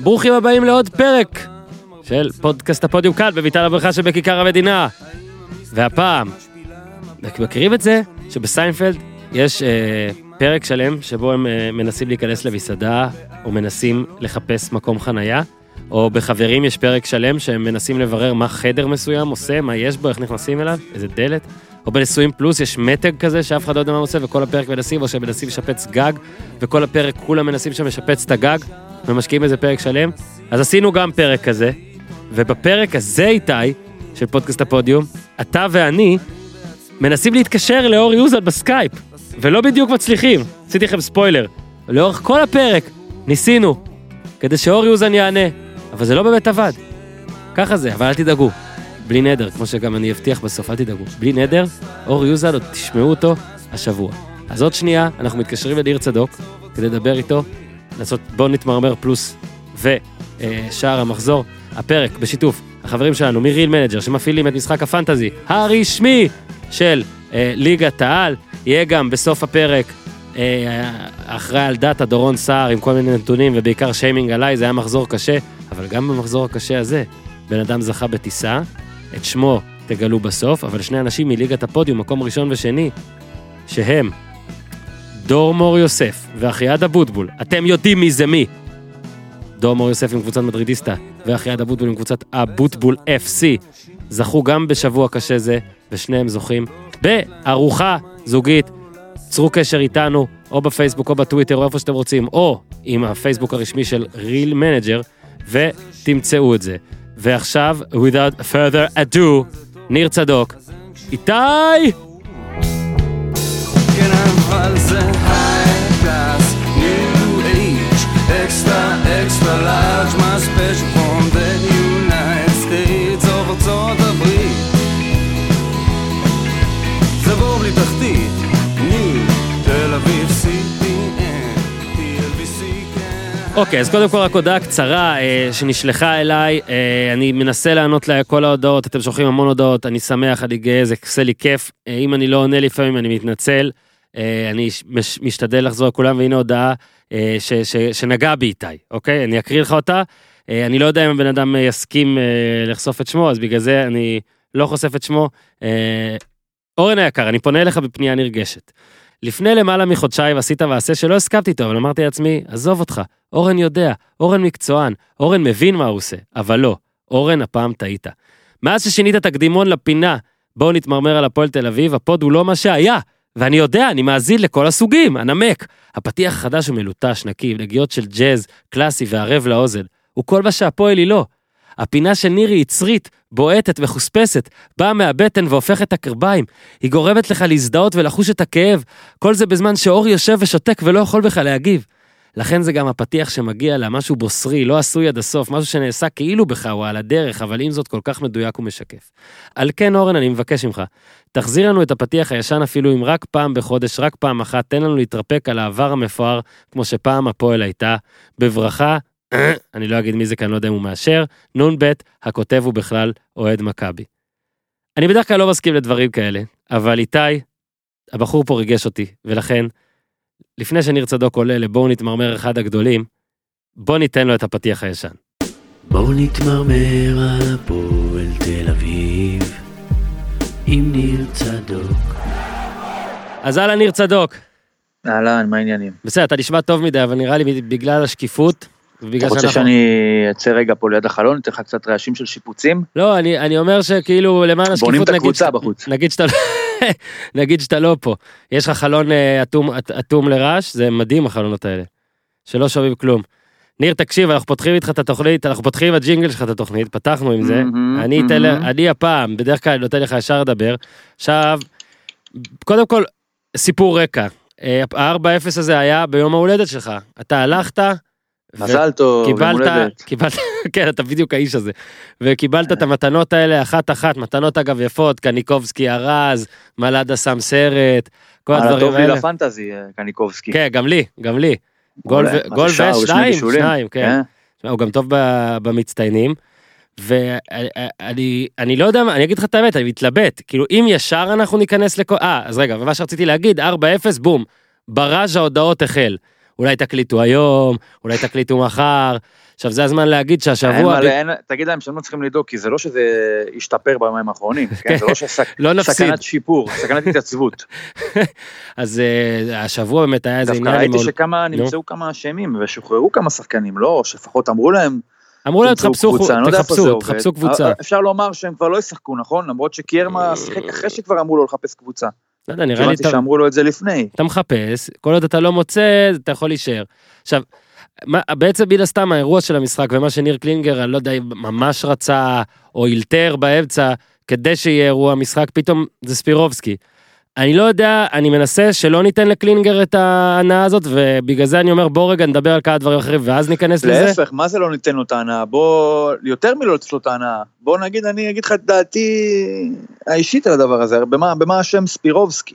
ברוכים הבאים לעוד פרק של פודקאסט הפודיום כאן בביתן הברכה שבכיכר המדינה. והפעם, מכירים את זה שבסיינפלד יש אה, פרק שלם שבו הם אה, מנסים להיכנס למסעדה או מנסים לחפש מקום חנייה? או בחברים יש פרק שלם שהם מנסים לברר מה חדר מסוים עושה, מה יש בו, איך נכנסים אליו, איזה דלת. או בנשואים פלוס יש מתג כזה שאף אחד לא יודע מה הוא עושה וכל הפרק מנסים, או שהם מנסים לשפץ גג, וכל הפרק כולם מנסים שם לשפץ את הגג, ומשקיעים איזה פרק שלם. אז עשינו גם פרק כזה, ובפרק הזה איתי, של פודקאסט הפודיום, אתה ואני מנסים להתקשר לאור יוזל בסקייפ, ולא בדיוק מצליחים. עשיתי לכם ספוילר. לאורך כל הפרק ניסינו, כדי שאור יוזן יענה, אבל זה לא באמת עבד. ככה זה, אבל אל תדאגו. בלי נדר, כמו שגם אני אבטיח בסוף, אל תדאגו. בלי נדר, אור יוזל, עוד תשמעו אותו השבוע. אז עוד שנייה, אנחנו מתקשרים לניר צדוק, כדי לדבר איתו, לעשות בוא נתמרמר פלוס ושער המחזור. הפרק בשיתוף החברים שלנו מ Real Manager, שמפעילים את משחק הפנטזי הרשמי של אה, ליגת העל, יהיה גם בסוף הפרק אה, אחראי על דאטה דורון סער עם כל מיני נתונים ובעיקר שיימינג עליי, זה היה מחזור קשה, אבל גם במחזור הקשה הזה, בן אדם זכה בטיסה, את שמו תגלו בסוף, אבל שני אנשים מליגת הפודיום, מקום ראשון ושני, שהם דור מור יוסף ואחיעד אבוטבול, אתם יודעים מי זה מי. דור מור יוסף עם קבוצת מדרידיסטה, ואחיעד אבוטבול עם קבוצת אבוטבול FC, זכו גם בשבוע קשה זה, ושניהם זוכים בארוחה זוגית. צרו קשר איתנו, או בפייסבוק או בטוויטר, או איפה שאתם רוצים, או עם הפייסבוק הרשמי של Real Manager, ותמצאו את זה. ועכשיו, without further ado, ניר צדוק, איתי! כן, אבל זה אוקיי, אז קודם כל רק הודעה קצרה אה, שנשלחה אליי, אה, אני מנסה לענות לכל ההודעות, אתם שולחים המון הודעות, אני שמח, אני גאה, זה עושה לי כיף. אה, אם אני לא עונה לפעמים, אני מתנצל. אה, אני מש, משתדל לחזור לכולם, והנה הודעה אה, ש, ש, שנגעה בי איתי, אוקיי? אני אקריא לך אותה. אה, אני לא יודע אם הבן אדם אה, יסכים אה, לחשוף את שמו, אז בגלל זה אני לא חושף את שמו. אה, אורן היקר, אני פונה אליך בפנייה נרגשת. לפני למעלה מחודשיים עשית מעשה שלא הסכמתי איתו, אבל אמרתי לעצמי, עזוב אותך, אורן יודע, אורן מקצוען, אורן מבין מה הוא עושה, אבל לא, אורן הפעם טעית. מאז ששינית את הקדימון לפינה, בואו נתמרמר על הפועל תל אביב, הפוד הוא לא מה שהיה. ואני יודע, אני מאזין לכל הסוגים, אנמק. הפתיח החדש הוא מלוטש, נקי, נגיעות של ג'אז, קלאסי וערב לאוזן. הוא כל מה שהפועל היא לא. הפינה של נירי יצרית, בועטת ומחוספסת, באה מהבטן והופכת את הקרביים. היא גורמת לך להזדהות ולחוש את הכאב. כל זה בזמן שאור יושב ושותק ולא יכול בכלל להגיב. לכן זה גם הפתיח שמגיע לה, משהו בוסרי, לא עשוי עד הסוף, משהו שנעשה כאילו בך הוא על הדרך, אבל עם זאת כל כך מדויק ומשקף. על כן אורן, אני מבקש ממך, תחזיר לנו את הפתיח הישן אפילו אם רק פעם בחודש, רק פעם אחת, תן לנו להתרפק על העבר המפואר, כמו שפעם הפועל הייתה. בברכה, אני לא אגיד מי זה כי אני לא יודע אם הוא מאשר, נ"ב, הכותב הוא בכלל אוהד מכבי. אני בדרך כלל לא מסכים לדברים כאלה, אבל איתי, הבחור פה ריגש אותי, ולכן, לפני שניר צדוק עולה לבואו נתמרמר אחד הגדולים, בוא ניתן לו את הפתיח הישן. בואו נתמרמר על הפועל תל אביב עם ניר צדוק. אז אהלן ניר צדוק. אהלן, מה העניינים? בסדר, אתה נשמע טוב מדי, אבל נראה לי בגלל השקיפות, אתה רוצה שאנחנו- שאני אצא רגע פה ליד החלון, אתן לך קצת רעשים של שיפוצים? לא, אני, אני אומר שכאילו למען השקיפות בונים את נגיד, הקבוצה בחוץ. נגיד שאתה, נגיד שאתה לא פה, יש לך חלון אה, אטום, אט- אטום לרעש, זה מדהים החלונות האלה, שלא שומעים כלום. ניר, תקשיב, אנחנו פותחים איתך את התוכנית, אנחנו פותחים עם הג'ינגל שלך את התוכנית, פתחנו עם זה, אני אתן, מהמם. אני הפעם, בדרך כלל נותן לך ישר לדבר. עכשיו, קודם כל, סיפור רקע. אה, ה-4-0 הזה היה ביום ההולדת שלך, אתה הלכת, מזל טוב, יום הולדת. קיבלת, כן, אתה בדיוק האיש הזה. וקיבלת את המתנות האלה אחת אחת, מתנות אגב יפות, קניקובסקי ארז, מלאדה שם סרט, כל הדברים טוב לי האלה. לפנטזי, אה, קניקובסקי. כן, גם לי, גם לי. גול מה ושניים? שניים, כן. תשמע, הוא גם טוב במצטיינים. ואני אני לא יודע מה, אני אגיד לך את האמת, אני מתלבט, כאילו אם ישר אנחנו ניכנס לכל, אה, אז רגע, ומה שרציתי להגיד, 4-0, בום, בראז' ההודעות החל. אולי תקליטו היום, אולי תקליטו מחר. עכשיו זה הזמן להגיד אין שהשבוע, מה ל- אין- תגיד להם שהם לא צריכים לדאוג, כי זה לא שזה השתפר בימים האחרונים, כן? זה לא לא נפסיד. שסכנת שיפור, סכנת התייצבות. אז אה, השבוע באמת היה איזה דווקא עניין עם... ראיתי אול- שכמה. נמצאו כמה אשמים ושוחררו כמה שחקנים, לא? שלפחות אמרו להם, אמרו להם תחפשו, קבוצה, לא תחפשו. תחפשו קבוצה. אפשר לומר שהם כבר לא ישחקו, נכון? למרות שקיירמה שיחק אחרי שכבר אמרו לו לחפש קבוצה. לא יודע, נראה לי שאמרו לו את זה לפני. אתה מחפש, כל עוד אתה לא מוצא, אתה יכול להישאר. עכשיו, מה, בעצם מן הסתם האירוע של המשחק ומה שניר קלינגר, אני לא יודע אם ממש רצה או אילתר באמצע, כדי שיהיה אירוע משחק, פתאום זה ספירובסקי. אני לא יודע, אני מנסה שלא ניתן לקלינגר את ההנאה הזאת, ובגלל זה אני אומר בוא רגע נדבר על כמה דברים אחרים ואז ניכנס לזה. להפך, מה זה לא ניתן לו את ההנאה? בוא, יותר מלא לתת לו את ההנאה. בוא נגיד, אני אגיד לך את דעתי האישית על הדבר הזה, במה, במה השם ספירובסקי.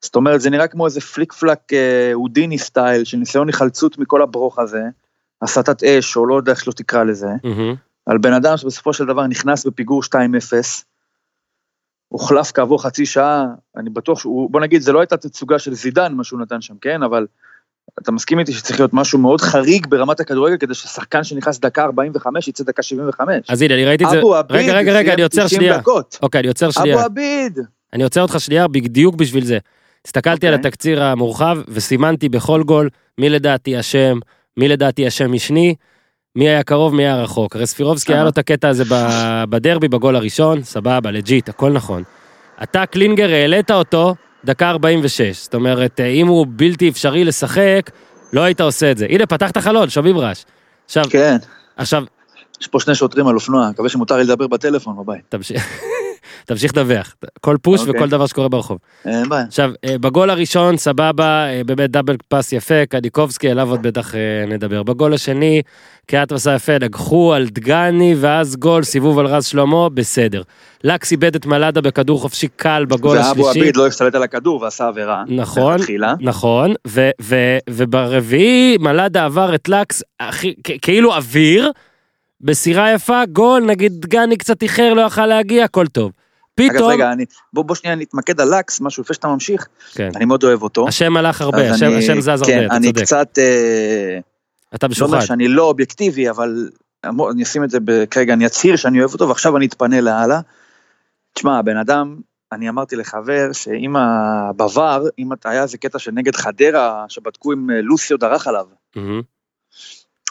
זאת אומרת, זה נראה כמו איזה פליק פלאק אה, הודיני סטייל של ניסיון היחלצות מכל הברוך הזה, הסטת אש, או לא יודע איך שלא תקרא לזה, מהמם. על בן אדם שבסופו של דבר נכנס בפיגור 2-0, הוחלף כעבור חצי שעה, אני בטוח שהוא, בוא נגיד, זה לא הייתה תצוגה של זידן, מה שהוא נתן שם, כן? אבל אתה מסכים איתי שצריך להיות משהו מאוד חריג ברמת הכדורגל, כדי ששחקן שנכנס דקה 45 יצא דקה 75. אז הנה, אני ראיתי את זה, אבו עביד, רגע, רגע, רגע, אני עוצר 90 שנייה. דקות. אוקיי, אני עוצר שנייה. אבו עביד. אני עוצר אותך שנייה בדיוק בשביל זה. הסתכלתי על אוקיי. התקציר המורחב וסימנתי בכל גול מי לדעתי אשם, מי לדעתי אשם משני, מי היה קרוב, מי היה רחוק. הרי ספירובסקי היה לו את הקטע הזה בדרבי בגול הראשון, סבבה, legit, הכל נכון. אתה קלינגר העלית אותו דקה 46, זאת אומרת, אה, אם הוא בלתי אפשרי לשחק, לא היית עושה את זה. הנה, פתח את החלון, שומעים רעש. עכשיו, כן, עכשיו, יש פה שני שוטרים על אופנוע, מקווה שמותר לי לדבר בטלפון בבית. תמשיך, תמשיך לדווח. כל פוש אוקיי. וכל דבר שקורה ברחוב. אין בעיה. עכשיו, אה, בגול הראשון, סבבה, אה, באמת דאבל פס יפה, קדיקובסקי, עליו עוד בטח אה, נדבר. בגול השני, קריאת מסע יפה, נגחו על דגני, ואז גול, סיבוב על רז שלמה, בסדר. לקס איבד את מלאדה בכדור חופשי קל בגול ואבו השלישי. עביד לא השתלט על הכדור ועשה עבירה. נכון. נכון, ו- ו- וברביעי מלאדה עבר את לקס כאילו אוויר, בסירה יפה, גול, נגיד דגני קצת איחר, לא יכל להגיע, הכל טוב. אגב, פתאום, רגע, אני- בוא בוא שנייה נתמקד על לקס, משהו לפני שאתה ממשיך, כן, אני מאוד אוהב אותו. השם הלך הרבה, השם אני- השם זז הרבה, כן, אתה אני צודק, קצת, אה, אתה לא אומר משוחד. שאני לא אובייקטיבי, אבל אני אשים את זה כרגע, אני אצהיר שאני אוהב אותו, ועכשיו אני אתפנה להלאה. תשמע, הבן אדם, אני אמרתי לחבר, שאם ה- בVAR, אם אתה- היה איזה קטע של נגד חדרה, שבדקו אם אה, לוסיו דרך עליו, מהמם.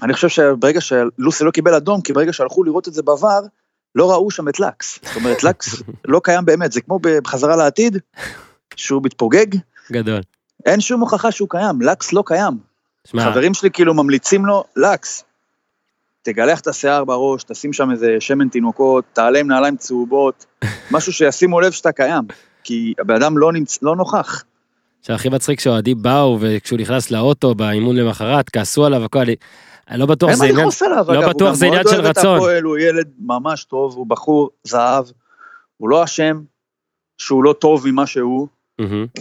אני חושב שברגע שלוסי לא קיבל אדום, כי ברגע שהלכו לראות את זה בVAR, לא ראו שם את לקס. זאת אומרת, לקס לא קיים באמת, זה כמו בחזרה לעתיד, שהוא מתפוגג, גדול. אין שום הוכחה שהוא קיים, לקס לא קיים. שמע, חברים שלי כאילו ממליצים לו, לקס, תגלח את השיער בראש, תשים שם איזה שמן תינוקות, תעלה עם נעליים צהובות, משהו שישימו לב שאתה קיים, כי הבן אדם לא, נמצ... לא נוכח. שהכי מצחיק שהאוהדים באו וכשהוא נכנס לאוטו באימון למחרת כעסו עליו הכל, אני לא בטוח אין זה מה עניין, לכעוס עליו, לא אגב, בטוח הוא זה גם עניין מאוד של אוהב את רצון. הפועל, הוא ילד ממש טוב, הוא בחור זהב, הוא לא אשם שהוא לא טוב ממה שהוא.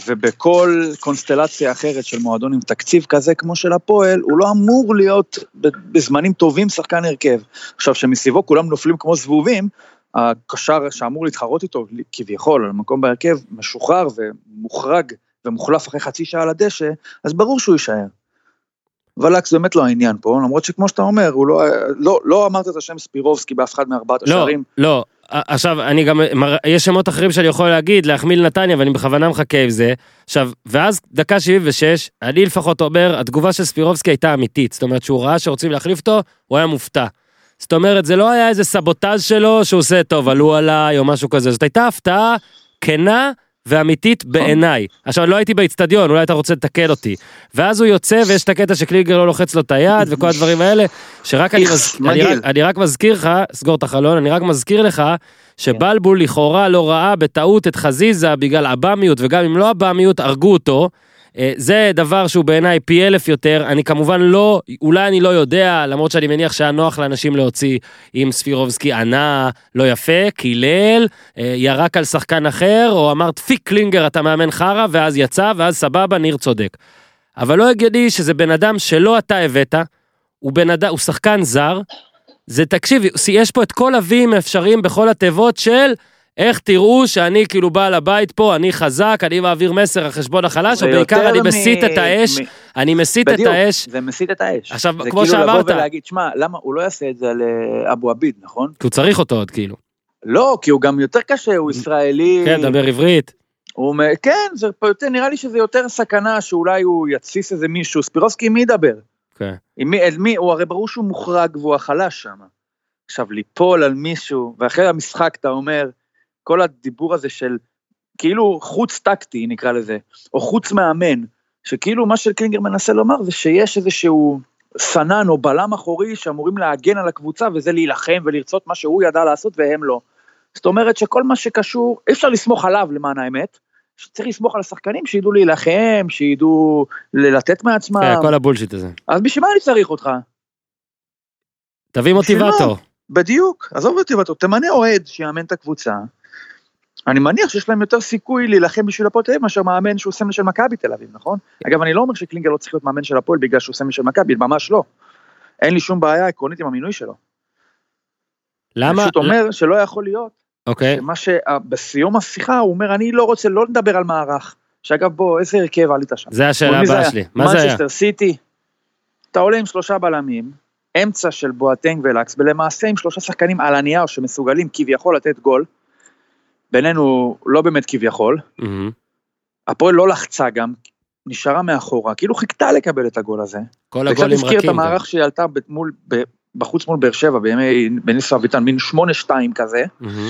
ובכל קונסטלציה אחרת של מועדון עם תקציב כזה כמו של הפועל, הוא לא אמור להיות בזמנים טובים שחקן הרכב. עכשיו, שמסביבו כולם נופלים כמו זבובים, הקשר שאמור להתחרות איתו, כביכול, על מקום בהרכב, משוחרר ומוחרג ומוחלף אחרי חצי שעה על הדשא, אז ברור שהוא יישאר. אבל לקס באמת לא העניין פה, למרות שכמו שאתה אומר, הוא לא, לא, לא אמרת את השם ספירובסקי באף אחד מארבעת לא, השערים. לא, ע- עכשיו אני גם, יש שמות אחרים שאני יכול להגיד, להחמיא לנתניה ואני בכוונה מחכה עם זה. עכשיו, ואז דקה 76, אני לפחות אומר, התגובה של ספירובסקי הייתה אמיתית, זאת אומרת שהוא ראה שרוצים להחליף אותו, הוא היה מופתע. זאת אומרת, זה לא היה איזה סבוטז שלו שהוא עושה, טוב, עלו עליי או משהו כזה, זאת הייתה הפתעה כנה ואמיתית בעיניי. עכשיו, לא הייתי באיצטדיון, אולי אתה רוצה לתקן אותי. ואז הוא יוצא ויש את הקטע שקליגר לא לוחץ לו את היד וכל הדברים האלה, שרק אני, מז... אני. רק, אני רק מזכיר לך, סגור את החלון, אני רק מזכיר לך שבלבול לכאורה לא ראה בטעות את חזיזה בגלל עב"מיות, וגם אם לא עב"מיות, הרגו אותו. אה, זה דבר שהוא בעיניי פי אלף יותר, אני כמובן לא, אולי אני לא יודע, למרות שאני מניח שהיה נוח לאנשים להוציא אם ספירובסקי ענה לא יפה, קילל, אה, ירק על שחקן אחר, או אמר דפיק קלינגר אתה מאמן חרא, ואז יצא, ואז סבבה, ניר צודק. אבל לא הגיוני שזה בן אדם שלא אתה הבאת, הוא אדם, הוא שחקן זר, זה תקשיב, יש פה את כל הווים האפשריים בכל התיבות של איך תראו שאני כאילו בעל הבית פה, אני חזק, אני מעביר מסר על חשבון החלש, או זה בעיקר יותר אני מ- מסית את האש, אני מסית את האש, זה מסית את האש. עכשיו, זה כמו כאילו שאמרת- לבוא ולהגיד, שמע, למה, הוא לא יעשה את זה לאבו עביד, נכון? כי הוא צריך אותו עוד כאילו. לא, כי הוא גם יותר קשה, הוא ישראלי. כן, דבר עברית. הוא, מ- כן, זה יותר, נראה לי שזה יותר סכנה שאולי הוא יתסיס איזה מישהו. ספירובסקי, עם מי ידבר? כן. עם מי, אל מי, הוא הרי ברור שהוא מוחרג והוא החלש שם. עכשיו, ליפול על מישהו, ואחרי המשחק אתה אומר, כל הדיבור הזה של, כאילו חוץ טקטי נקרא לזה, או חוץ מאמן, שכאילו מה שקלינגר מנסה לומר זה שיש איזשהו סנן או בלם אחורי שאמורים להגן על הקבוצה וזה להילחם ולרצות מה שהוא ידע לעשות והם לא. זאת אומרת שכל מה שקשור, אי אפשר לסמוך עליו למען האמת, שצריך לסמוך על השחקנים שידעו להילחם, שידעו לתת מעצמם, כן, כל הבולשיט הזה. אז בשביל מה אני צריך אותך? תביא? מוטיבטור. בדיוק, עזוב ואתה תמנה אוהד שיאמן את הקבוצה. אני מניח שיש להם יותר סיכוי להילחם בשביל הפועל תל אביב מאשר מאמן שהוא סמל של מכבי תל אביב, נכון? אגב, אני לא אומר שקלינגר לא צריך להיות מאמן של הפועל בגלל שהוא סמל של מכבי, ממש לא. אין לי שום בעיה עקרונית עם המינוי שלו. למה? אני פשוט אומר שלא יכול להיות, אוקיי. שמה שבסיום השיחה הוא אומר, אני לא רוצה לא לדבר על מערך. שאגב, בוא, איזה הרכב עלית שם? זה השאלה הבאה? שלי. מה זה היה? מנצ'סטר סיטי. אתה עולה עם שלושה בלמים, אמצע של בואטנג ולקס, ולמעשה עם שלושה שחקנים על הנייר שמסוגלים כביכול לתת גול. בינינו לא באמת כביכול. מהמם. הפועל לא לחצה גם, נשארה מאחורה, כאילו חיכתה לקבל את הגול הזה. כל וקצת הגולים הזכיר את רכים. גם. המערך שהיא עלתה מול, בחוץ מול באר שבע בימי בניסו אביטן, מין 8-2 כזה. מהמם.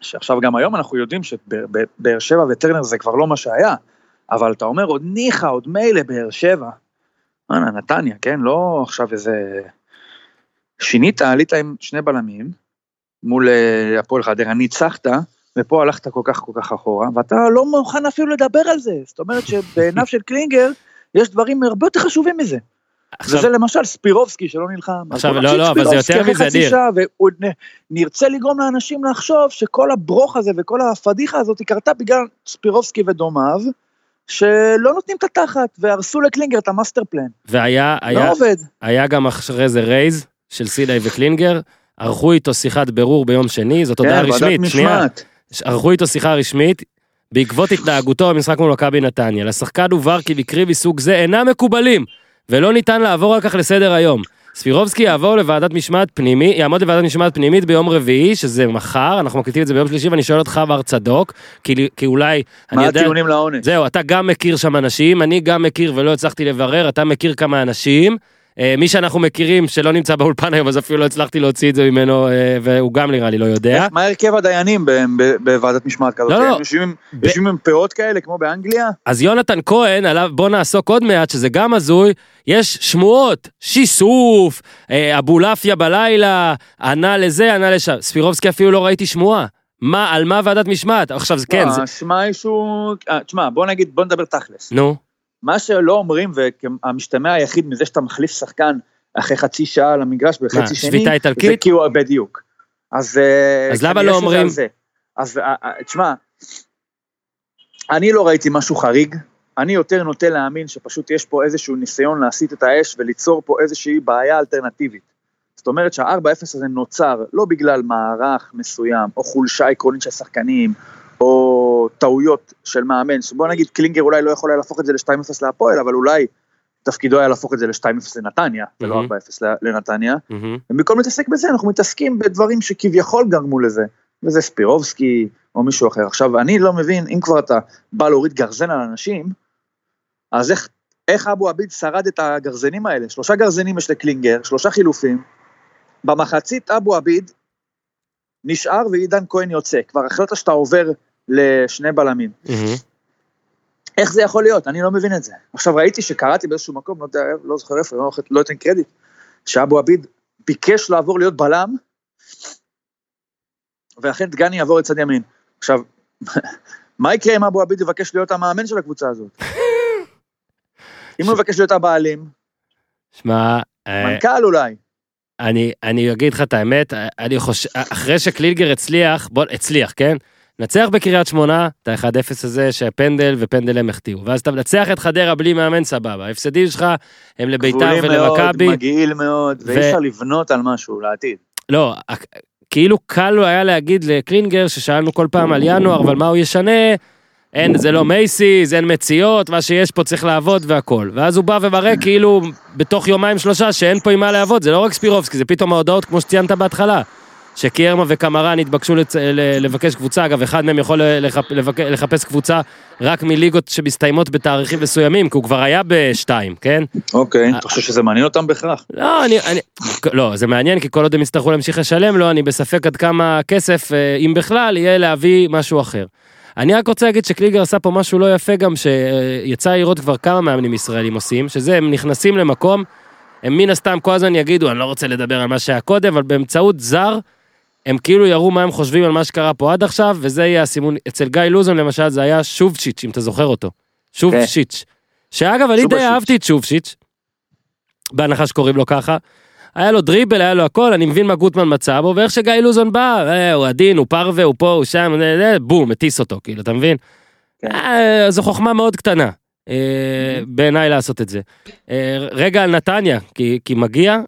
שעכשיו גם היום אנחנו יודעים שבאר שבע וטרנר זה כבר לא מה שהיה, אבל אתה אומר עוד ניחא, עוד מילא באר שבע. וואלה, נתניה, כן? לא עכשיו איזה... שינית, עלית עם שני בלמים מול אה, הפועל חדרה, ניצחת, ופה הלכת כל כך כל כך אחורה, ואתה לא מוכן אפילו לדבר על זה. זאת אומרת שבעיניו של קלינגר, יש דברים הרבה יותר חשובים מזה. עכשיו, וזה למשל ספירובסקי שלא נלחם. עכשיו, לא, לא, אבל זה יותר מזה, ניר. ונרצה לגרום לאנשים לחשוב שכל הברוך הזה וכל הפדיחה הזאת קרתה בגלל ספירובסקי ודומיו, שלא נותנים את התחת, והרסו לקלינגר את ה master plan. והיה, היה, לא עובד. היה גם אחרי זה רייז של סיני וקלינגר, ערכו איתו שיחת בירור ביום שני, זאת הודעה כן, ועדת רשמית, שנייה. ערכו איתו שיחה רשמית, בעקבות התנהגותו במשחק מול מכבי נתניה, לשחקן הובהר כי מקרים מסוג זה אינם מקובלים, ולא ניתן לעבור על כך לסדר היום. ספירובסקי יעבור לוועדת משמעת פנימי, יעמוד לוועדת משמעת פנימית ביום רביעי, שזה מחר, אנחנו מקליטים את זה ביום שלישי, ואני שואל אותך בר צדוק, כי, כי אולי, אני מה יודע, הטיעונים לעונש? זהו, אתה גם מכיר שם אנשים, אני גם מכיר ולא הצלחתי לברר, אתה מכיר כמה אנשים. אה, מי שאנחנו מכירים שלא נמצא באולפן היום, אז אפילו לא הצלחתי להוציא את זה ממנו, אה, והוא גם נראה לי לא יודע. מה הרכב הדיינים בוועדת משמעת כזאת? לא, לא. יושבים עם- פאות כאלה כמו באנגליה? אז יונתן כהן, עליו בוא נעסוק עוד מעט, שזה גם הזוי, יש שמועות, שיסוף, אה, אבולעפיה בלילה, ענה לזה, ענה לשם. ספירובסקי אפילו לא ראיתי שמועה. מה, על מה ועדת משמעת? עכשיו, כן, לא, זה... שהוא... אה, תשמע, בוא נגיד, בוא נדבר תכלס. נו, מה שלא אומרים, והמשתמע היחיד מזה שאתה מחליף שחקן אחרי חצי שעה על המגרש בחצי שני, שביתה זה איטלקית? כי הוא בדיוק. אז אה, אז למה לא אומרים- זה. אז אה, אה, תשמע, אני לא ראיתי משהו חריג, אני יותר נוטה להאמין שפשוט יש פה איזשהו ניסיון להסיט את האש וליצור פה איזושהי בעיה אלטרנטיבית. זאת אומרת שה-4-0 הזה נוצר לא בגלל מערך מסוים, או חולשה עקרונית של שחקנים, או טעויות של מאמן, שבוא נגיד קלינגר אולי לא יכול היה להפוך את זה ל-2-0 להפועל, אבל אולי תפקידו היה להפוך את זה ל-2-0 לנתניה, ולא מהמם. 4-0 לנתניה. ובמקום להתעסק בזה אנחנו מתעסקים בדברים שכביכול גרמו לזה, וזה ספירובסקי או מישהו אחר. עכשיו אני לא מבין, אם כבר אתה בא להוריד גרזן על אנשים, אז איך, איך אבו עביד שרד את הגרזנים האלה? שלושה גרזנים יש לקלינגר, שלושה חילופים, במחצית אבו עביד נשאר ועידן כהן יוצא, כבר החלטת שאתה עובר לשני בלמים. מהמם. איך זה יכול להיות? אני לא מבין את זה. עכשיו ראיתי שקראתי באיזשהו מקום, לא יודע, לא זוכר איפה, לא, לא אתן קרדיט, שאבו עביד ביקש לעבור להיות בלם, ואכן דגני יעבור לצד ימין. עכשיו, מה יקרה אם אבו עביד יבקש להיות המאמן של הקבוצה הזאת? אם הוא יבקש להיות הבעלים, שמע, אה, מנכ"ל אולי. אני, אני אגיד לך את האמת, אני חושב, אחרי שקלינגר הצליח, בוא, הצליח, כן? נצח בקריית שמונה, את ה-1-0 הזה שהפנדל ופנדל הם החטיאו, ואז אתה מנצח את חדרה בלי מאמן סבבה, ההפסדים שלך הם לביתר גבולים מאוד, ולמכבי, מגעיל מאוד, ו- ואי אפשר לבנות על משהו לעתיד. לא, כאילו קל לו היה להגיד לקלינגר, ששאלנו כל פעם על ינואר, אבל מה הוא ישנה? אין, זה לא מייסיס, אין מציאות, מה שיש פה צריך לעבוד והכל. ואז הוא בא ומראה כאילו בתוך יומיים שלושה שאין פה עם מה לעבוד, זה לא רק ספירובסקי, זה פתאום ההודעות כמו שציינת בהתחלה. שקיירמה וקמרן התבקשו לצ... לבקש קבוצה, אגב, אחד מהם יכול לחפ... לבק... לחפש קבוצה רק מליגות שמסתיימות בתאריכים מסוימים, כי הוא כבר היה בשתיים, כן? אוקיי, אה, אתה חושב שזה מעניין אותם בהכרח? לא, אני, אני, לא, זה מעניין, כי כל עוד הם יצטרכו להמשיך לשלם לו, אני בספק עד כמה כסף, אה, אם בכלל, יהיה להביא משהו אחר. אני רק רוצה להגיד שקליגר עשה פה משהו לא יפה גם, שיצא לראות כבר כמה מאמנים ישראלים עושים, שזה, הם נכנסים למקום, הם מן הסתם כל הזמן יגידו, אני לא רוצה לדבר על מה שהיה קודם, אבל באמצעות זר, הם כאילו יראו מה הם חושבים על מה שקרה פה עד עכשיו, וזה יהיה הסימון, אצל גיא לוזון למשל זה היה שובצ'יץ', אם אתה זוכר אותו. שובצ'יץ'. שאגב, אני די. אהבתי את שובצ'יץ', בהנחה שקוראים לו ככה. היה לו דריבל, היה לו הכל, אני מבין מה גוטמן מצא בו, ואיך שגיא לוזון בא, אה, הוא עדין, הוא פרווה, הוא פה, הוא שם, אה, אה, בום, מטיס אותו, כאילו, אתה מבין? כן. אה, זו חוכמה מאוד קטנה, אה, בעיניי לעשות את זה. אה, רגע על נתניה, כי, כי מגיע,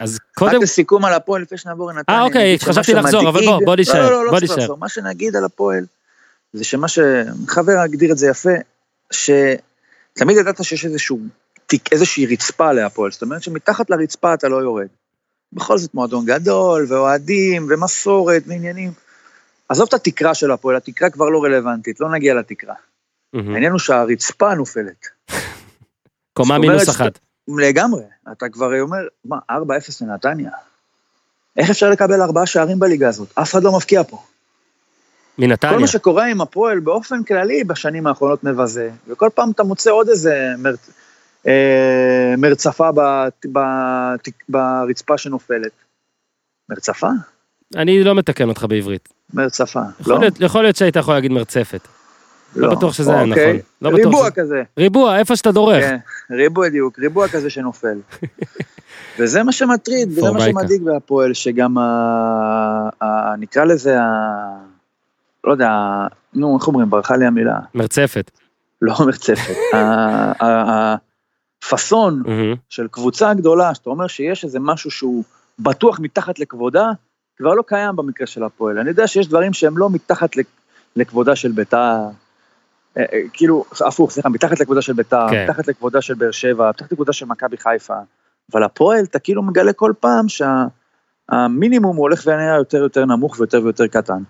אז קודם, רק לסיכום על הפועל לפני שנעבור לנתניה. אה, אוקיי, חשבתי לחזור, אבל בוא, בוא נישאר, לא, לא, לא, בוא לא צריך. לחזור. מה שנגיד על הפועל, זה שמה שחבר הגדיר את זה יפה, שתמיד ידעת שיש איזשהו תיק, איזושהי רצפה להפועל, זאת אומרת שמתחת לרצפה אתה לא יורד. בכל זאת מועדון גדול, ואוהדים, ומסורת, ועניינים. עזוב את התקרה של הפועל, התקרה כבר לא רלוונטית, לא נגיע לתקרה. העניין הוא שהרצפה נופלת. קומה מינוס אחת. לגמרי, אתה כבר אומר, מה, 4-0 לנתניה? איך אפשר לקבל ארבעה שערים בליגה הזאת? אף אחד לא מבקיע פה. כל מנתניה. מה שקורה עם הפועל באופן כללי בשנים האחרונות מבזה, וכל פעם אתה מוצא עוד איזה מר, אה, מרצפה בת, בת, ברצפה שנופלת. מרצפה? אני לא מתקן אותך בעברית. מרצפה, יכול לא? להיות- יכול להיות שהיית יכול להגיד מרצפת. לא בטוח שזה היה אוקיי. נכון. לא ריבוע כזה, ריבוע, איפה שאתה דורך. כן, ריבוע דיוק, ריבוע כזה שנופל. וזה מה שמטריד, וזה מה. שמדאיג בהפועל, שגם ה... ה... נקרא לזה ה... לא יודע, נו, איך אומרים, ברחה לי המילה. מרצפת. לא מרצפת. הפאסון. של קבוצה גדולה, שאתה אומר שיש איזה משהו שהוא בטוח מתחת לכבודה, כבר לא קיים במקרה של הפועל. אני יודע שיש דברים שהם לא מתחת לכ- לכבודה של ביתר, כאילו, הפוך, סליחה, מתחת לכבודה של ביתר, כן. מתחת לכבודה של באר שבע, מתחת לכבודה של מכבי חיפה, אבל הפועל, אתה כאילו מגלה כל פעם שהמינימום הוא הולך ונהיה יותר יותר נמוך ויותר ויותר קטן.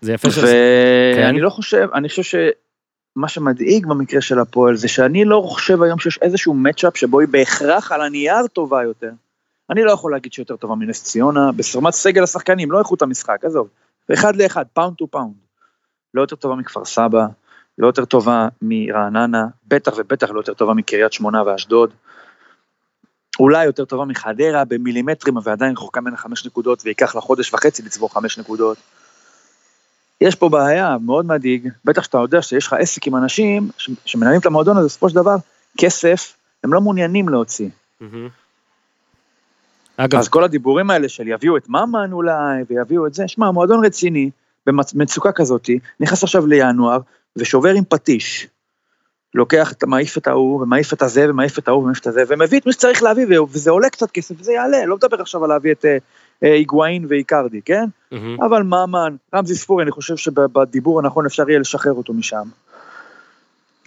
זה יפה ש... ואני כן. לא חושב, אני חושב שמה שמדאיג במקרה של הפועל זה שאני לא חושב היום שיש איזשהו matchup שבו היא בהכרח על הנייר טובה יותר. אני לא יכול להגיד שהיא יותר טובה מנס ציונה, ברמת סגל השחקנים, לא איכות המשחק, עזוב. אחד לאחד, pound to pound. לא יותר טובה מכפר סבא, לא יותר טובה מרעננה, בטח ובטח לא יותר טובה מקריית שמונה ואשדוד. אולי יותר טובה מחדרה במילימטרים, אבל עדיין רחוקה ממנה חמש נקודות, וייקח לה חודש וחצי לצבור חמש נקודות. יש פה בעיה מאוד מדאיג, בטח שאתה יודע שיש לך עסק עם אנשים שמנהלים את המועדון הזה, בסופו של דבר, כסף, הם לא מעוניינים להוציא. אגב, אז כל הדיבורים האלה של יביאו את ממן אולי, ויביאו את זה, שמע, מועדון רציני, במצוקה כזאתי, נכנס עכשיו לינואר, ושובר עם פטיש. לוקח, מעיף את ההוא, ומעיף את הזה, ומעיף את ההוא, ומעיף את הזה, ומביא את מי שצריך להביא, וזה עולה קצת כסף, וזה יעלה, לא מדבר עכשיו על להביא את אה, אה, היגואין ואיקרדי, כן? מהמם. אבל ממן, רמזי ספורי, אני חושב שבדיבור הנכון אפשר יהיה לשחרר אותו משם.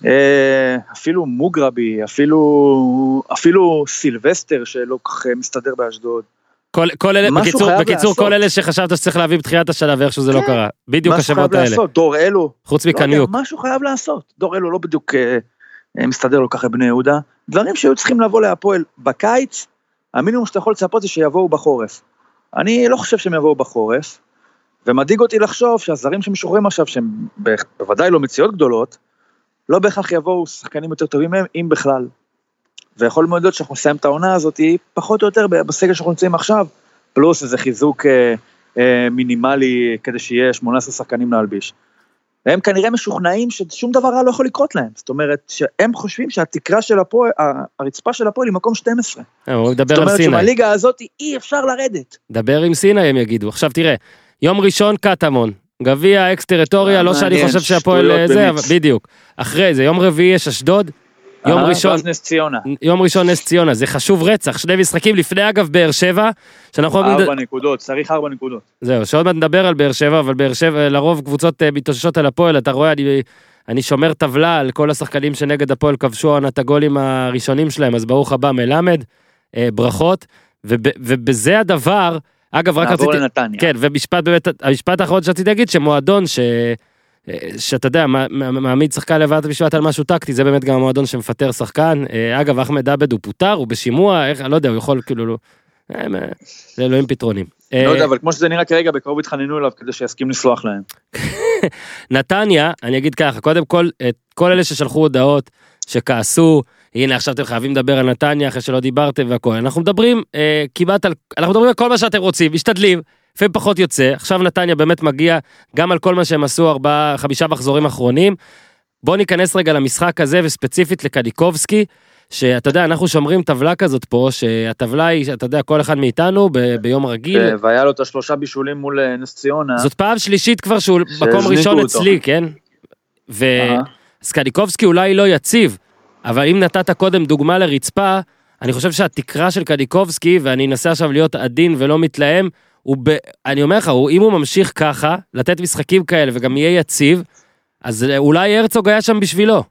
אה, אפילו מוגרבי, אפילו, אפילו סילבסטר שלא כל כך אה, מסתדר באשדוד. כל כל אלה, בקיצור, בקיצור, לעשות. כל אלה שחשבת שצריך להביא בתחילת השלב, ואיכשהו זה לא כן. קרה. בדיוק השמות האלה. לעשות, דור אלו, חוץ לא מקניוק. משהו חייב לעשות. דור אלו לא בדיוק אה, אה, מסתדר לו ככה בבני יהודה. דברים שהיו צריכים לבוא להפועל בקיץ, המינימום שאתה יכול לצפות זה שיבואו בחורף. אני לא חושב שהם יבואו בחורף, ומדאיג אותי לחשוב שהזרים שמשוחררים עכשיו, שהם בוודאי לא מציאות גדולות, לא בהכרח יבואו שחקנים יותר טובים מהם, אם בכלל. ויכול מאוד להיות שאנחנו נסיים את העונה הזאת פחות או יותר בסגל שאנחנו נמצאים עכשיו, פלוס איזה חיזוק אה, אה, מינימלי כדי שיהיה 18 שחקנים להלביש. הם כנראה משוכנעים ששום דבר רע לא יכול לקרות להם. זאת אומרת, שהם חושבים שהתקרה של הפועל, הרצפה של הפועל היא מקום 12. אה, הוא זאת מדבר על אומרת סיני. שמהליגה הזאת אי אפשר לרדת. דבר עם סיני הם יגידו. עכשיו תראה, יום ראשון קטמון. גביע אקס טריטוריה, אה, לא שאני מעניין, חושב שהפועל אה, זה, בדיוק. אחרי זה, יום רביעי יש אשדוד, יום ראשון, נס ציונה. יום ראשון נס ציונה, זה חשוב רצח, שני משחקים לפני אגב באר שבע, שאנחנו ארבע נקודות, צריך ארבע נקודות. זהו, שעוד מעט נדבר על באר שבע, אבל באר שבע, לרוב קבוצות אה, מתאוששות על הפועל, אתה רואה, אני, אני שומר טבלה על כל השחקנים שנגד הפועל כבשו העונה את הגולים הראשונים שלהם, אז ברוך הבא מלמד, אה, ברכות, וב, ובזה הדבר, אגב, רק נעבור רציתי, לנתניה. כן, ומשפט באמת, המשפט האחרון שרציתי להגיד, שמועדון ש... אה, שאתה יודע, מע- מע- מעמיד שחקן לוועדת המשפט על משהו טקטי, זה באמת גם המועדון שמפטר שחקן. אה, אגב, אחמד עבד הוא פוטר, הוא בשימוע, איך, לא יודע, הוא יכול כאילו, לא... אה, זה אלוהים פתרונים. לא יודע, אבל כמו שזה נראה כרגע, בקרוב יתחננו אליו כדי שיסכים לסלוח להם. נתניה, אני אגיד ככה, קודם כל, את כל אלה ששלחו הודעות, שכעסו, הנה עכשיו אתם חייבים לדבר על נתניה אחרי שלא דיברתם והכל, אנחנו מדברים אה, כמעט על, אנחנו מדברים על כל מה שאתם רוצים, משתדלים, לפעמים פחות יוצא, עכשיו נתניה באמת מגיע גם על כל מה שהם עשו ארבעה, חמישה מחזורים אחרונים. בוא ניכנס רגע למשחק הזה וספציפית לקניקובסקי, שאתה יודע, אנחנו שומרים טבלה כזאת פה, שהטבלה היא, אתה יודע, כל אחד מאיתנו ב, ביום רגיל, והיה לו את השלושה בישולים מול אה, נס ציונה. זאת פעם שלישית כבר שהוא מקום ראשון אותו. אצלי, כן? ו... אהה. סקניקובסקי אולי לא יציב, אבל אם נתת קודם דוגמה לרצפה, אני חושב שהתקרה של קניקובסקי, ואני אנסה עכשיו להיות עדין ולא מתלהם, הוא ב... אני אומר לך, הוא, אם הוא ממשיך ככה, לתת משחקים כאלה וגם יהיה יציב, אז אולי הרצוג היה שם בשבילו.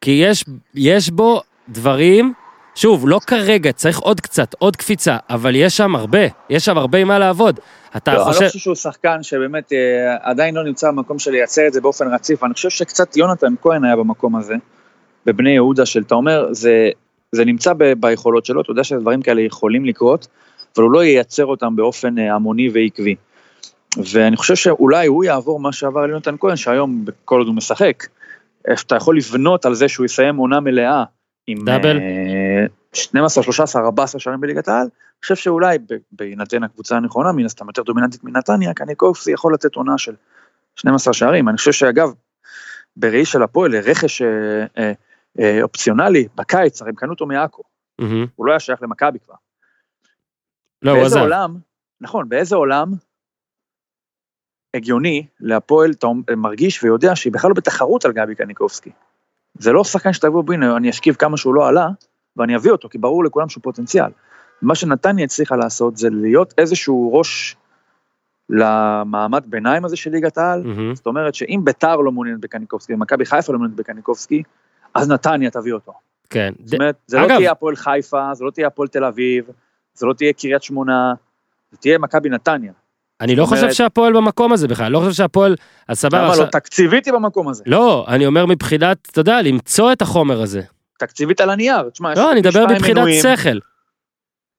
כי יש, יש בו דברים, שוב, לא כרגע, צריך עוד קצת, עוד קפיצה, אבל יש שם הרבה, יש שם הרבה עם מה לעבוד. אתה לא, אני חושב... לא חושב שהוא שחקן שבאמת אה, עדיין לא נמצא במקום של לייצר את זה באופן רציף, אני חושב שקצת יונתן כהן היה במקום הזה, בבני יהודה של, אתה אומר, זה, זה נמצא ב, ביכולות שלו, אתה יודע שדברים כאלה יכולים לקרות, אבל הוא לא ייצר אותם באופן אה, המוני ועקבי. ואני חושב שאולי הוא יעבור מה שעבר על יונתן כהן, שהיום, כל עוד הוא משחק, אה, שאתה יכול לבנות על זה שהוא יסיים עונה מלאה עם דאבל. אה, 12, 13, 14 שנים בליגת העל, אני חושב שאולי בהינתן הקבוצה הנכונה, מן הסתם יותר דומיננטית מנתניה, קניקובסקי יכול לתת עונה של 12 שערים. אני חושב שאגב, בראי של הפועל, רכש אה, אה, אה, אופציונלי, בקיץ, הרי הם קנו אותו מעכו, מהמם. הוא לא היה שייך למכבי כבר. לא, הוא עזב. עולם, נכון, באיזה עולם הגיוני להפועל, אתה מרגיש ויודע שהיא בכלל לא בתחרות על גבי קניקובסקי. זה לא שחקן שתבוא, הנה, אני אשכיב כמה שהוא לא עלה, ואני אביא אותו, כי ברור לכולם שהוא פוטנציאל. מה שנתניה הצליחה לעשות זה להיות איזשהו ראש למעמד ביניים הזה של ליגת העל, מהמם. זאת אומרת שאם ביתר לא מעוניינת בקניקובסקי, ומכבי חיפה לא מעוניינת בקניקובסקי, אז נתניה תביא אותו. כן. זאת אומרת, זה אגב- לא תהיה הפועל חיפה, זה לא תהיה הפועל תל אביב, זה לא תהיה קריית שמונה, זה תהיה מכבי נתניה. אני לא חושב שהפועל במקום הזה בכלל, לא חושב שהפועל, אז סבבה, למה לא? תקציבית היא במקום הזה. לא, אני אומר מבחינת, אתה יודע, למצוא את החומר הזה. תקציבית על הנייר. תשמע, לא, אני מדבר מבחינת. שכל.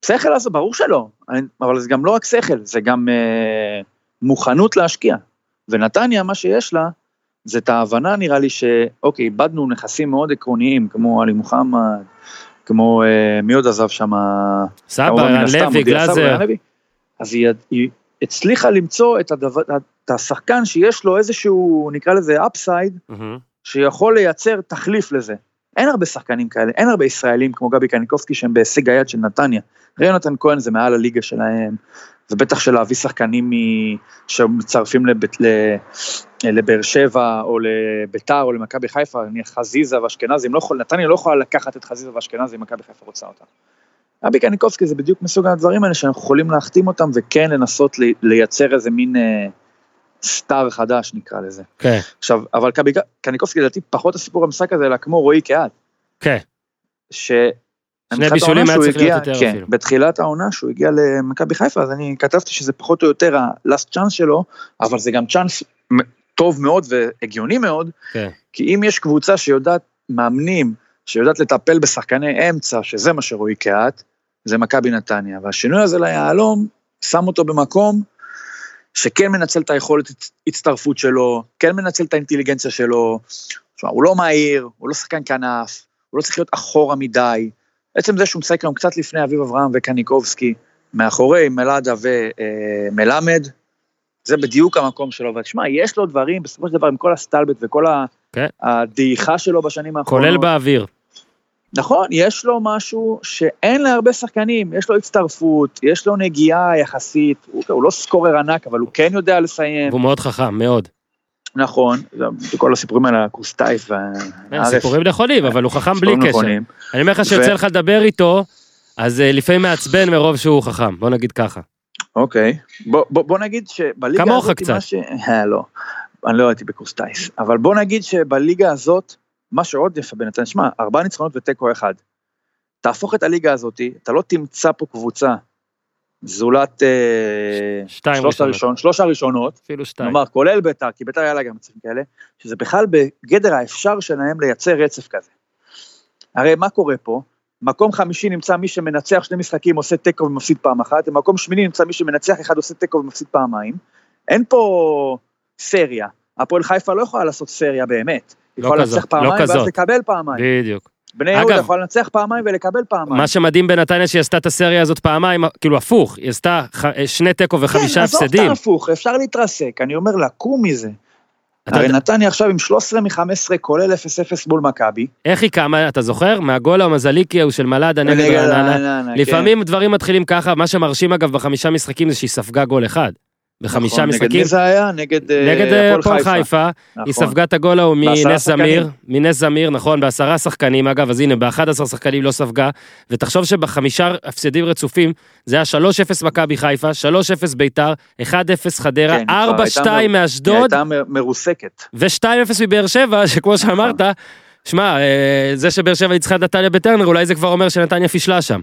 שכל אז ברור שלא, אני- אבל זה גם לא רק שכל, זה גם אה, מוכנות להשקיע. ונתניה, מה שיש לה, זה את ההבנה נראה לי שאוקיי, איבדנו נכסים מאוד עקרוניים, כמו עלי מוחמד, כמו אה, מי עוד עזב שם, סבא, לוי, גלאזר. אז היא, היא הצליחה למצוא את, הדבר, את השחקן שיש לו איזשהו, נקרא לזה אפסייד, מהמם. שיכול לייצר תחליף לזה. אין הרבה שחקנים כאלה, אין הרבה ישראלים כמו גבי קניקובסקי שהם בהישג היד של נתניה. הרי יונתן כהן זה מעל הליגה שלהם, ובטח שלהביא שחקנים מ... שמצטרפים לבית, ל... לבאר שבע או לביתר או למכבי חיפה, נניח חזיזה ואשכנזי, לא יכול, נתניה לא יכולה לקחת את חזיזה ואשכנזי אם מכבי חיפה רוצה אותם. גבי קניקובסקי זה בדיוק מסוג הדברים האלה שאנחנו יכולים להחתים אותם וכן לנסות לי- לייצר איזה מין אה, סטאר חדש נקרא לזה. כן, עכשיו, אבל קניקובסקי לדעתי פחות הסיפור במשחק הזה, אלא כמו רועי קהת. כן. ש... שני בישולים היה צריך להיות יותר כן, אפילו. בתחילת העונה שהוא הגיע למכבי חיפה, אז אני כתבתי שזה פחות או יותר ה-last chance שלו, אבל זה גם צ'אנס טוב מאוד והגיוני מאוד, כן. כי אם יש קבוצה שיודעת, מאמנים, שיודעת לטפל בשחקני אמצע, שזה מה שרועי קהת, זה מכבי נתניה, והשינוי הזה ליהלום, שם אותו במקום שכן מנצל את היכולת הצ- הצטרפות שלו, כן מנצל את האינטליגנציה שלו, תשמע, הוא לא מהיר, הוא לא שחקן כנף, הוא לא צריך להיות אחורה מדי. עצם זה שהוא משחק היום קצת לפני אביב אברהם וקניקובסקי, מאחורי מלאדה ומלמד, זה בדיוק המקום שלו. ותשמע, יש לו דברים, בסופו של דבר, עם כל הסטלבט וכל כן. הדעיכה שלו בשנים האחרונות. כולל באוויר. נכון, יש לו משהו שאין להרבה שחקנים, יש לו הצטרפות, יש לו נגיעה יחסית, הוא, הוא לא סקורר ענק, אבל הוא כן יודע לסיים. והוא מאוד חכם, מאוד. נכון, זה- כל הסיפורים על הקורסטייף כן, והארץ. סיפורים נכונים, אבל הוא חכם בלי קשר. אני אומר לך שיוצא לך לדבר איתו, אז אה, לפעמים מעצבן מרוב שהוא חכם, בוא נגיד ככה. אוקיי, בוא, נגיד שבליגה כמוך הזאת, קצת. מה ש... אה, לא, אני לא הייתי בקורס טיס, אבל בוא נגיד שבליגה הזאת, מה שעוד יפה בנתניה, שמע, ארבעה ניצחונות ותיקו אחד. תהפוך את הליגה הזאת, אתה לא תמצא פה קבוצה זולת אה, שלושת ראשונות. הראשון, שלוש הראשונות, אפילו שתיים. כלומר כולל ביתר, כי ביתר היה לה גם מצבים כאלה, שזה בכלל בגדר האפשר שלהם לייצר רצף כזה. הרי מה קורה פה? מקום חמישי נמצא מי שמנצח שני משחקים עושה תיקו ומפסיד פעם אחת, ומקום שמיני נמצא מי שמנצח אחד עושה תיקו ומפסיד פעמיים. אין פה סריה, הפועל חיפה לא יכולה לעשות סריה באמת. לא כזאת, לנצח לא פעמיים ואז כזאת. לקבל פעמיים. בדיוק. בני יהודה יכולה לנצח פעמיים ולקבל פעמיים. מה שמדהים בנתניה שהיא עשתה את הסריה הזאת פעמיים, כאילו הפוך, היא עשתה ח- שני תיקו וחמישה כן, עזוב הפסדים. את ההפוך, אפשר להתרסק, אני אומר לקום מזה. אתה הרי יודע- נתניה עכשיו עם 13 מ-15 כולל 0-0 מול מכבי. איך היא קמה, אתה זוכר? מהגול המזליקי ההוא של מלאדה נגד רעננה. כן. לפעמים דברים מתחילים ככה, מה שמרשים אגב בחמישה משחקים זה שהיא ספגה גול אחד. בחמישה נכון, נגד משחקים. מי זה היה? נגד אה, נגד אה, הפועל חיפה, נכון. היא ספגה את הגול ההוא מנס זמיר. מנס זמיר, נכון, בעשרה שחקנים אגב, אז הנה, ב-11 שחקנים לא ספגה, ותחשוב שבחמישה הפסדים רצופים, זה היה 3-0 מכבי חיפה, 3-0 ביתר, 1-0 חדרה, כן, היא כבר 4-2 הייתה היא מאשדוד, הייתה מרוסקת. ו-2-0 מבאר שבע, שכמו שאמרת, שמע, אה, זה שבאר שבע ניצחה את נתניה בטרנר, אולי זה כבר אומר שנתניה פישלה שם.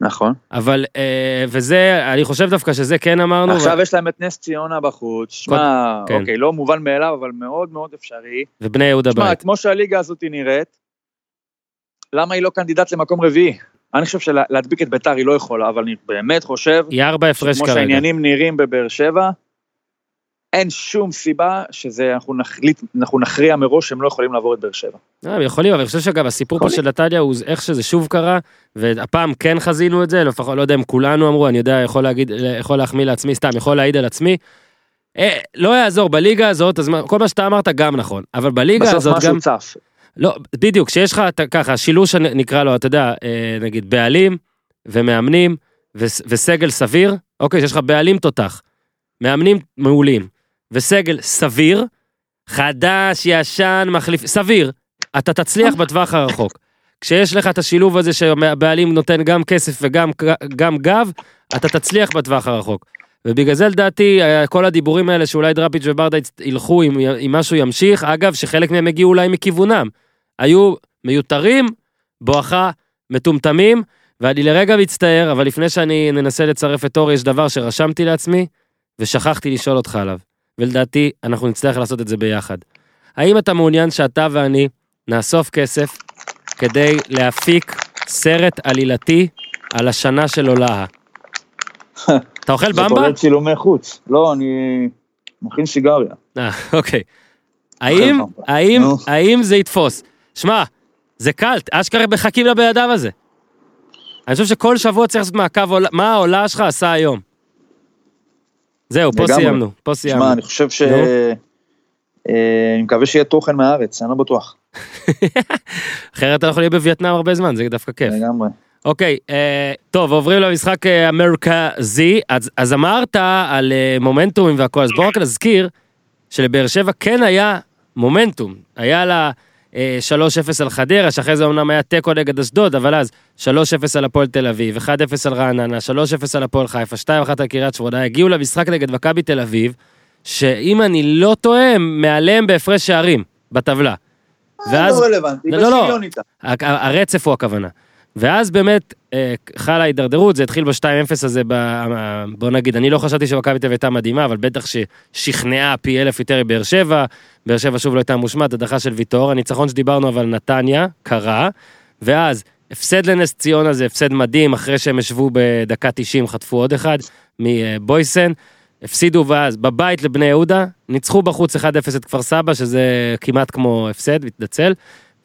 נכון. אבל, אה, וזה, אני חושב דווקא שזה כן אמרנו, עכשיו יש להם את נס ציונה בחוץ. שמע, כן. אוקיי, לא מובן מאליו, אבל מאוד מאוד אפשרי. ובני יהודה שמע, בית. כמו שהליגה הזאת נראית, למה היא לא קנדידט למקום רביעי? אני חושב שלהדביק את ביתר היא לא יכולה, אבל אני באמת חושב, היא ארבע הפרש כמו כרגע. שהעניינים נראים בבאר שבע, אין שום סיבה שזה, אנחנו נחליט, אנחנו נכריע מראש שהם לא יכולים לעבור את באר שבע. אה, הם יכולים, אבל אני חושב שאגב, הסיפור פה. של נתניה הוא איך שזה שוב קרה, והפעם כן חזינו את זה, לפחות לא יודע אם כולנו אמרו, אני יודע, יכול להגיד, יכול להחמיא לעצמי, סתם, יכול להעיד על עצמי. אה, לא יעזור, בליגה הזאת, אז כל מה שאתה אמרת גם נכון, אבל בליגה בסוף הזאת משהו גם, צף. לא, בדיוק, שיש לך אתה- ככה, שילוש נקרא לו, אתה יודע, אה, נגיד בעלים ומאמנים וס- וסגל סביר, אוקיי, שיש לך בעלים תותח, מאמנים מעולים, וסגל סביר, חדש, ישן, מחליף, סביר, אתה תצליח בטווח הרחוק. כשיש לך את השילוב הזה שהבעלים נותן גם כסף וגם גם גב, אתה תצליח בטווח הרחוק. ובגלל זה לדעתי כל הדיבורים האלה שאולי דראפיץ' וברדה ילכו אם, אם משהו ימשיך, אגב שחלק מהם הגיעו אולי מכיוונם, היו מיותרים, בואכה מטומטמים, ואני לרגע מצטער, אבל לפני שאני ננסה לצרף את אורי, יש דבר שרשמתי לעצמי, ושכחתי לשאול אותך עליו, ולדעתי אנחנו נצטרך לעשות את זה ביחד. האם אתה מעוניין שאתה ואני נאסוף כסף כדי להפיק סרט עלילתי על השנה של עולה? אתה אוכל זה במבה? כולל צילומי חוץ. לא, אני מכין סיגריה. אה, אוקיי. האם. האם. האם זה יתפוס? שמע, זה קלט, אשכרה מחכים לבן אדם הזה. אני חושב שכל שבוע צריך לעשות מעקב, מה העולה שלך עשה היום. זהו, פה לגמרי. סיימנו, פה סיימנו. שמע, אני חושב ש... אה, אני מקווה שיהיה תוכן מהארץ, אני לא בטוח. אחרת אנחנו נהיה בווייטנאם הרבה זמן, זה דווקא כיף. לגמרי. אוקיי, אה, טוב, עוברים למשחק אה, המרכזי. אז, אז אמרת על אה, מומנטומים והכל, אז בואו רק נזכיר שלבאר שבע כן היה מומנטום. היה לה 3-0 על חדרה, שאחרי זה אמנם היה תיקו נגד אשדוד, אבל אז 3-0 על הפועל תל אביב, 1-0 על רעננה, 3-0 על הפועל חיפה, 2-1 על קריית שמונה, הגיעו למשחק נגד מכבי תל אביב, שאם אני לא טועה, הם מעליהם בהפרש שערים בטבלה. ואז לא רלוונטי, לא, לא, לא. הרצף הוא הכוונה. ואז באמת אה, חלה הידרדרות, זה התחיל ב-2-0 הזה, ב, אה, בוא נגיד, אני לא חשבתי שמכבי תל אביב הייתה מדהימה, אבל בטח ששכנעה פי אלף יותר מבאר שבע, באר שבע שוב לא הייתה מושמעת, הדחה של ויטור, הניצחון שדיברנו אבל נתניה, קרה, ואז הפסד לנס ציונה זה הפסד מדהים, אחרי שהם ישבו בדקה 90 חטפו עוד אחד מבויסן, הפסידו ואז בבית לבני יהודה, ניצחו בחוץ 1-0 את כפר סבא, שזה כמעט כמו הפסד, מתנצל.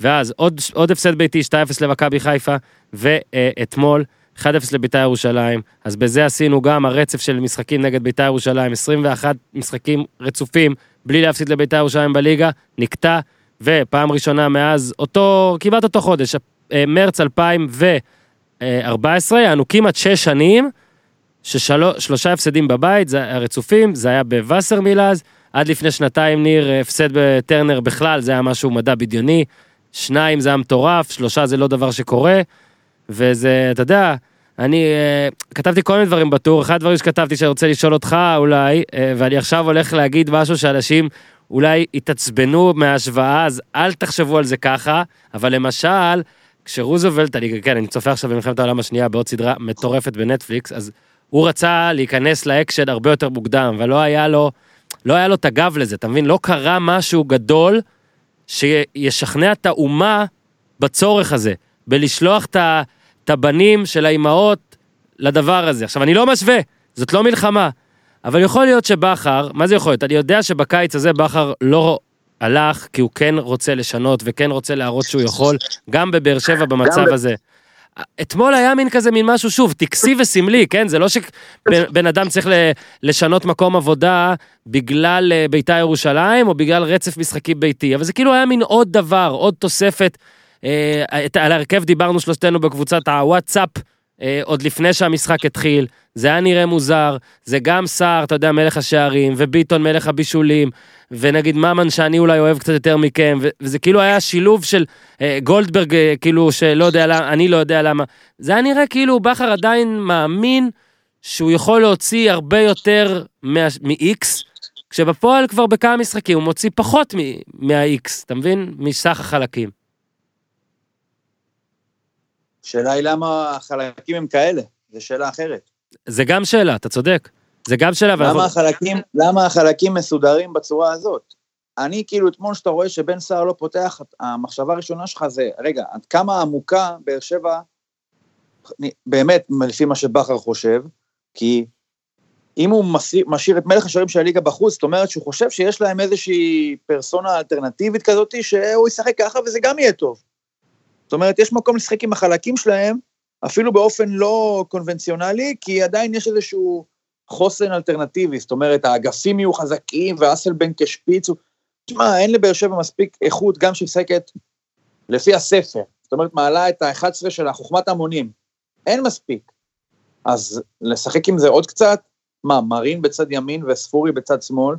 ואז עוד, עוד הפסד ביתי 2-0 למכבי חיפה, ואתמול 1-0 לביתר ירושלים. אז בזה עשינו גם הרצף של משחקים נגד ביתר ירושלים, 21 משחקים רצופים, בלי להפסיד לביתר ירושלים בליגה, נקטע, ופעם ראשונה מאז אותו, כמעט אותו חודש, אה, מרץ 2014, יענו כמעט 6 שנים, ששלושה הפסדים בבית, זה הרצופים, זה היה בווסרמיל אז, עד לפני שנתיים, ניר, הפסד בטרנר בכלל, זה היה משהו מדע בדיוני. שניים זה היה מטורף, שלושה זה לא דבר שקורה. וזה, אתה יודע, אני uh, כתבתי כל מיני דברים בטור, אחד הדברים שכתבתי שאני רוצה לשאול אותך אולי, uh, ואני עכשיו הולך להגיד משהו שאנשים אולי יתעצבנו מההשוואה, אז אל תחשבו על זה ככה, אבל למשל, כשרוזוולט, אני, כן, אני צופה עכשיו במלחמת העולם השנייה בעוד סדרה מטורפת בנטפליקס, אז הוא רצה להיכנס לאקשן הרבה יותר מוקדם, אבל לא היה לו, לא היה לו את הגב לזה, אתה מבין? לא קרה משהו גדול שישכנע את האומה בצורך הזה, בלשלוח את הבנים של האימהות לדבר הזה. עכשיו, אני לא משווה, זאת לא מלחמה, אבל יכול להיות שבכר, מה זה יכול להיות? אני יודע שבקיץ הזה בכר לא הלך כי הוא כן רוצה לשנות וכן רוצה להראות שהוא יכול, גם בבאר שבע במצב ב- הזה. אתמול היה מין כזה מין משהו שוב טקסי וסמלי כן זה לא שבן אדם צריך לשנות מקום עבודה בגלל אה, בית"ר ירושלים או בגלל רצף משחקי ביתי אבל זה כאילו היה מין עוד דבר עוד תוספת. אה, את- על ההרכב דיברנו שלושתנו בקבוצת הוואטסאפ עוד לפני שהמשחק התחיל זה היה נראה מוזר זה גם סער אתה יודע מלך השערים וביטון מלך הבישולים ונגיד ממן שאני אולי אוהב קצת יותר מכם וזה כאילו היה שילוב של אה, גולדברג אה, כאילו שלא יודע למה אני לא יודע למה זה היה נראה כאילו בכר עדיין מאמין שהוא יכול להוציא הרבה יותר מ-X כשבפועל כבר בכמה משחקים הוא מוציא פחות מ- מה-X אתה מבין מסך החלקים. השאלה היא למה החלקים הם כאלה, זו שאלה אחרת. זה גם שאלה אתה צודק זה גם שאלה אבל למה אנחנו- החלקים, למה החלקים מסודרים בצורה הזאת? אני כאילו אתמול שאתה רואה שבן סער לא פותח, המחשבה הראשונה שלך זה, רגע, עד כמה עמוקה באר שבע, באמת, לפי מה שבכר חושב, כי אם הוא מסיר- משאיר את מלך השערים של הליגה בחוץ, זאת אומרת שהוא חושב שיש להם איזושהי פרסונה אלטרנטיבית כזאת, שהוא ישחק ככה וזה גם יהיה טוב. זאת אומרת, יש מקום לשחק עם החלקים שלהם, אפילו באופן לא קונבנציונלי, כי עדיין יש איזשהו חוסן אלטרנטיבי, זאת אומרת, האגפים יהיו חזקים ואסלבנק כשפיץ, הוא- תשמע, אין לבאר שבע מספיק איכות גם שמשחקת לפי הספר, זאת אומרת, מעלה את ה-11 שלה, חוכמת המונים, אין מספיק. אז לשחק עם זה עוד קצת, מה, מרין בצד ימין וספורי בצד שמאל?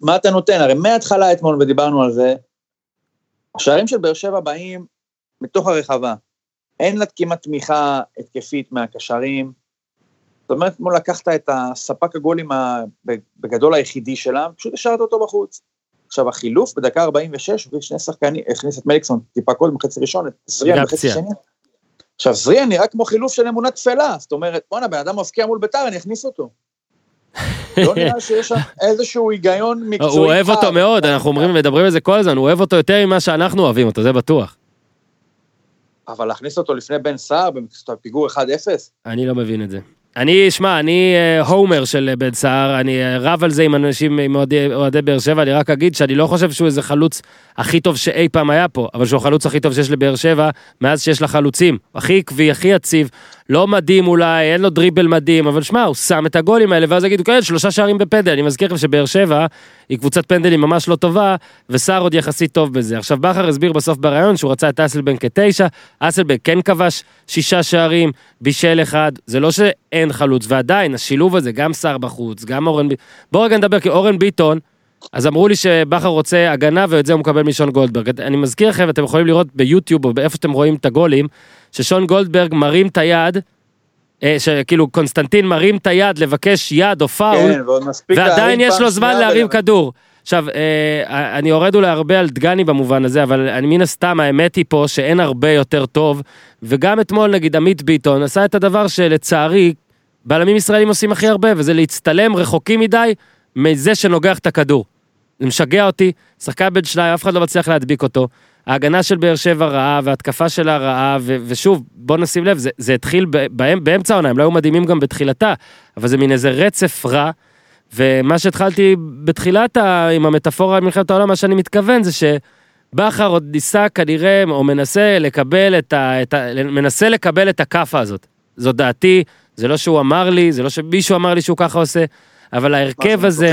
מה אתה נותן? הרי מההתחלה אתמול, ודיברנו על זה, השערים של באר שבע באים מתוך הרחבה. אין לה כמעט תמיכה התקפית מהקשרים. זאת אומרת, אתמול לקחת את הספק הגולים בגדול היחידי שלה, פשוט השארת אותו בחוץ. עכשיו, החילוף בדקה 46, הוא הביא שני שחקנים, הכניס את מליקסון טיפה קודם בחצי ראשון, את זריאן בחצי. שני. עכשיו, זריאן נראה כמו חילוף של אמונה תפלה, זאת אומרת, בואנה, בן אדם מבקיע מול ביתר, אני אכניס אותו. לא נראה שיש שם איזשהו היגיון מקצועי. הוא אוהב. אותו מאוד אנחנו אומרים מדברים על זה כל הזמן הוא אוהב אותו יותר ממה שאנחנו אוהבים אותו זה בטוח. אבל להכניס אותו לפני בן סער, בפיגור 1-0, אני לא מבין את זה. אני, שמע, אני אה, הומר של בן סער, אני אה, רב על זה עם אנשים, עם אוהדי באר שבע, אני רק אגיד שאני לא חושב שהוא איזה חלוץ הכי טוב שאי פעם היה פה, אבל שהוא החלוץ הכי טוב שיש לבאר שבע, מאז שיש לה חלוצים. הכי עקבי, הכי יציב, לא מדהים אולי, אין לו דריבל מדהים, אבל שמע, הוא שם את הגולים האלה, ואז יגידו, כן, שלושה שערים בפנדל. אני מזכיר לכם שבאר שבע היא קבוצת פנדלים ממש לא טובה, וסער עוד יחסית טוב בזה. עכשיו, בכר הסביר בסוף בריאיון שהוא רצה את אסלבנק כתשע, אסלבנק כן כבש שישה שערים, בישל אחד, זה לא שאין חלוץ, ועדיין, השילוב הזה, גם סער בחוץ, גם אורן ביטון, בואו רגע נדבר, כי אורן ביטון, אז אמרו לי שבכר רוצה הגנה ואת זה הוא מקבל משון גולדברג. אני מזכיר לכם, אתם יכולים לראות ביוטיוב או באיפה שאתם רואים את הגולים, ששון גולדברג מרים את היד, אה, שכאילו קונסטנטין מרים את היד לבקש יד או פאול, כן, ועדיין יש לו זמן להרים ולרדת. כדור. עכשיו, אה, אני יורד אולי הרבה על דגני במובן הזה, אבל אני מן הסתם, האמת היא פה שאין הרבה יותר טוב, וגם אתמול נגיד עמית ביטון עשה את הדבר שלצערי, בלמים ישראלים עושים הכי הרבה, וזה להצטלם רחוקים מדי מזה שנוגח את הכדור. זה משגע אותי, שחקן בן שניים, אף אחד לא מצליח להדביק אותו. ההגנה של באר שבע רעה, וההתקפה שלה רעה, ו- ושוב, בוא נשים לב, זה, זה התחיל בהם, באמצע העונה, הם לא היו מדהימים גם בתחילתה, אבל זה מין איזה רצף רע, ומה שהתחלתי בתחילת, ה- עם המטאפורה על מלחמת העולם, מה שאני מתכוון זה שבכר עוד ניסה כנראה, או מנסה לקבל את ה... את ה מנסה לקבל את הכאפה הזאת. זו דעתי, זה לא שהוא אמר לי, זה לא שמישהו אמר לי שהוא ככה עושה, אבל ההרכב הזה...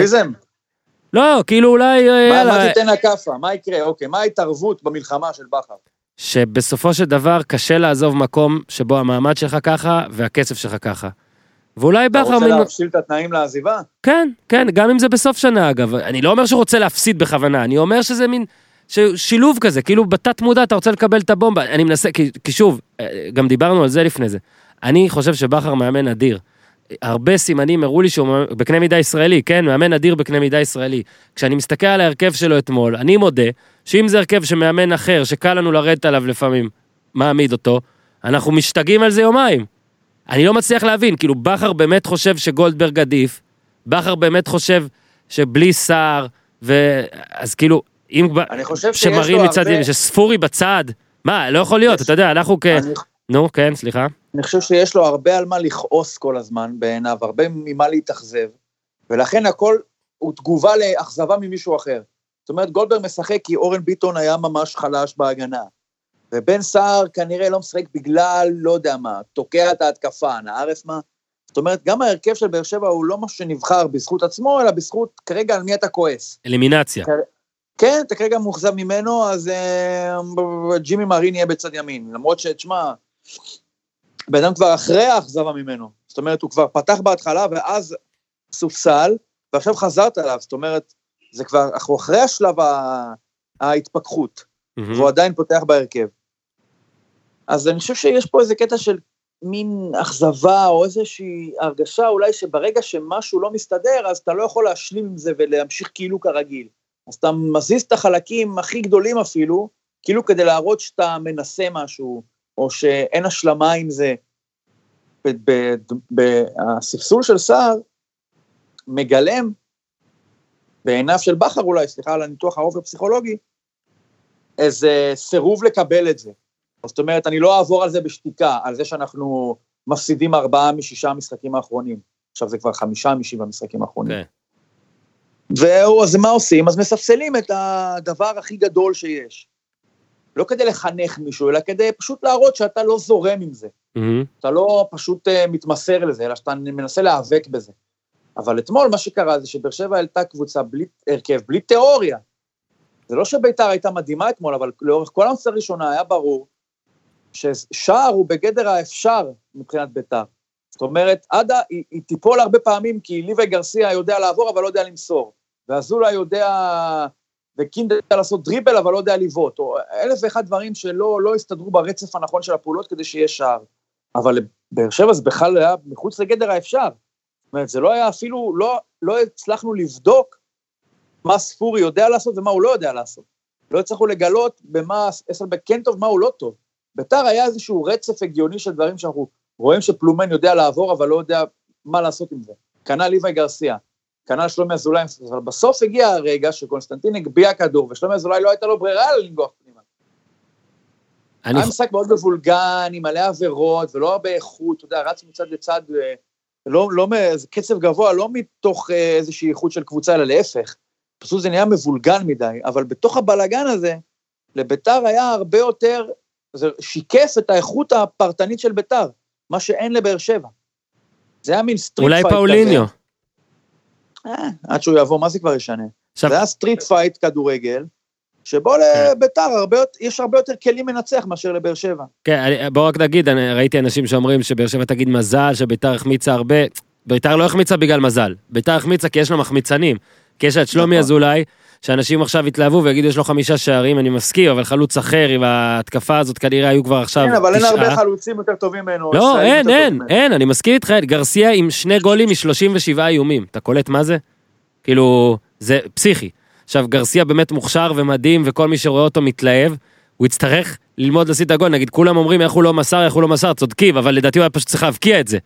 לא, כאילו אולי, אה, מה- מה תיתן לה כאפה? מה יקרה? אוקיי, מה ההתערבות במלחמה של בכר? שבסופו של דבר קשה לעזוב מקום שבו המעמד שלך ככה והכסף שלך ככה. ואולי אתה בכר... רוצה מין- להפשיל את התנאים לעזיבה? כן, כן, גם אם זה בסוף שנה אגב. אני לא אומר שהוא רוצה להפסיד בכוונה, אני אומר שזה מין שילוב כזה, כאילו בתת מודע אתה רוצה לקבל את הבומבה. אני מנסה, כי, כי שוב, אה, גם דיברנו על זה לפני זה. אני חושב שבכר מאמן אדיר. הרבה סימנים הראו לי שהוא בקנה מידה ישראלי, כן? מאמן אדיר בקנה מידה ישראלי. כשאני מסתכל על ההרכב שלו אתמול, אני מודה שאם זה הרכב שמאמן אחר, שקל לנו לרדת עליו לפעמים, מעמיד אותו, אנחנו משתגעים על זה יומיים. אני לא מצליח להבין, כאילו בכר באמת חושב שגולדברג עדיף, בכר באמת חושב שבלי סער, ו... אז כאילו, אם. אני חושב שיש לו מצד הרבה... ימין, שספורי בצד, מה, לא יכול להיות, יש- אתה יודע, אנחנו כ... אני, נו, כן, סליחה. אני חושב שיש לו הרבה על מה לכעוס כל הזמן בעיניו, הרבה ממה להתאכזב, ולכן הכל הוא תגובה לאכזבה ממישהו אחר. זאת אומרת, גולדברג משחק כי אורן ביטון היה ממש חלש בהגנה. ובן סער כנראה לא משחק בגלל, לא יודע מה, תוקע את ההתקפה, אנא ערף מה. זאת אומרת, גם ההרכב של באר שבע הוא לא משהו שנבחר בזכות עצמו, אלא בזכות כרגע על מי אתה כועס. אלימינציה. כן, אתה כרגע מאוכזב ממנו, אז אה, ג'ימי מרין יהיה בצד ימין. למרות שתשמע, בן אדם כבר אחרי האכזבה ממנו. זאת אומרת, הוא כבר פתח בהתחלה ואז סופסל, ועכשיו חזרת אליו. זאת אומרת, זה כבר, אנחנו אחרי השלב ה- ההתפכחות, מהמם. והוא עדיין פותח בהרכב. אז אני חושב שיש פה איזה קטע של מין אכזבה או איזושהי הרגשה אולי שברגע שמשהו לא מסתדר, אז אתה לא יכול להשלים עם זה ולהמשיך כאילו כרגיל. אז אתה מזיז את החלקים הכי גדולים אפילו, כאילו כדי להראות שאתה מנסה משהו, או שאין השלמה עם זה. הספסול של סער מגלם, בעיניו של בכר אולי, סליחה על הניתוח האופי הפסיכולוגי, איזה סירוב לקבל את זה. זאת אומרת, אני לא אעבור על זה בשתיקה, על זה שאנחנו מפסידים ארבעה משישה המשחקים האחרונים. עכשיו זה כבר חמישה משבעה המשחקים האחרונים. כן. והוא, אז מה עושים? אז מספסלים את הדבר הכי גדול שיש. לא כדי לחנך מישהו, אלא כדי פשוט להראות שאתה לא זורם עם זה. מהמם. אתה לא פשוט uh, מתמסר לזה, אלא שאתה מנסה להיאבק בזה. אבל אתמול מה שקרה זה שבאר שבע העלתה קבוצה בלי הרכב, בלי תיאוריה. זה לא שביתר הייתה מדהימה אתמול, אבל לאורך כל המסה הראשונה היה ברור ששער הוא בגדר האפשר מבחינת ביתר. זאת אומרת, עדה, היא, היא תיפול הרבה פעמים כי ליבי גרסיה יודע לעבור אבל לא יודע למסור. ואזולה יודע, וקינדה יודע לעשות דריבל אבל לא יודע לבעוט. או אלף ואחד דברים שלא לא הסתדרו ברצף הנכון של הפעולות כדי שיהיה שער. אבל לבאר שבע זה בכלל היה מחוץ לגדר האפשר. זאת אומרת, זה לא היה אפילו, לא, לא הצלחנו לבדוק מה ספורי יודע לעשות ומה הוא לא יודע לעשות. לא הצלחנו לגלות במה אסלבק כן טוב, מה הוא לא טוב. ביתר היה איזשהו רצף הגיוני של דברים שאנחנו רואים שפלומן יודע לעבור, אבל לא יודע מה לעשות עם זה. כנ"ל ליוואי גרסיה, כנ"ל שלומי אזולאי, אבל בסוף הגיע הרגע שקונסטנטין הגביה כדור, ושלומי אזולאי לא הייתה לו ברירה אלא לנגוח פנימה. היה משחק מאוד מבולגן, עם מלא עבירות, ולא הרבה איכות, אתה יודע, רץ מצד לצד, אה, לא, לא, קצב גבוה, לא מתוך אה, איזושהי איכות של קבוצה, אלא להפך. פשוט זה נהיה מבולגן מדי, אבל בתוך הבלגן הזה, לביתר היה הרבה יותר, זה שיקף את האיכות הפרטנית של ביתר, מה שאין לבאר שבע. זה היה מין סטריט אולי פייט פאוליניו. אה, עד שהוא יבוא, מה זה כבר ישנה? עכשיו, זה היה סטריט פייט כדורגל, שבו כן. לביתר הרבה, יש הרבה יותר כלים מנצח מאשר לבאר שבע. כן, בוא רק נגיד, אני ראיתי אנשים שאומרים שבאר שבע תגיד מזל, שביתר החמיצה הרבה. ביתר לא החמיצה בגלל מזל. ביתר החמיצה כי יש לה מחמיצנים. כי יש את שלומי נכון. אזולאי, שאנשים עכשיו יתלהבו ויגידו יש לו חמישה שערים, אני מסכים, אבל חלוץ אחר עם ההתקפה הזאת כנראה היו כבר עכשיו כן, אבל אין הרבה תשעה. חלוצים יותר טובים ממנו. לא, אין, אין. אין, אני מסכים איתך, גרסיה עם שני גולים מ-37 איומים. אתה קולט מה זה? כאילו, זה פסיכי. עכשיו, גרסיה באמת מוכשר ומדהים, וכל מי שרואה אותו מתלהב, הוא יצטרך ללמוד לשים את הגול. נגיד, כולם אומרים איך הוא לא מסר, איך הוא לא מסר, צודקים, אבל לדעתי הוא היה פשוט צריך להבקיע את זה.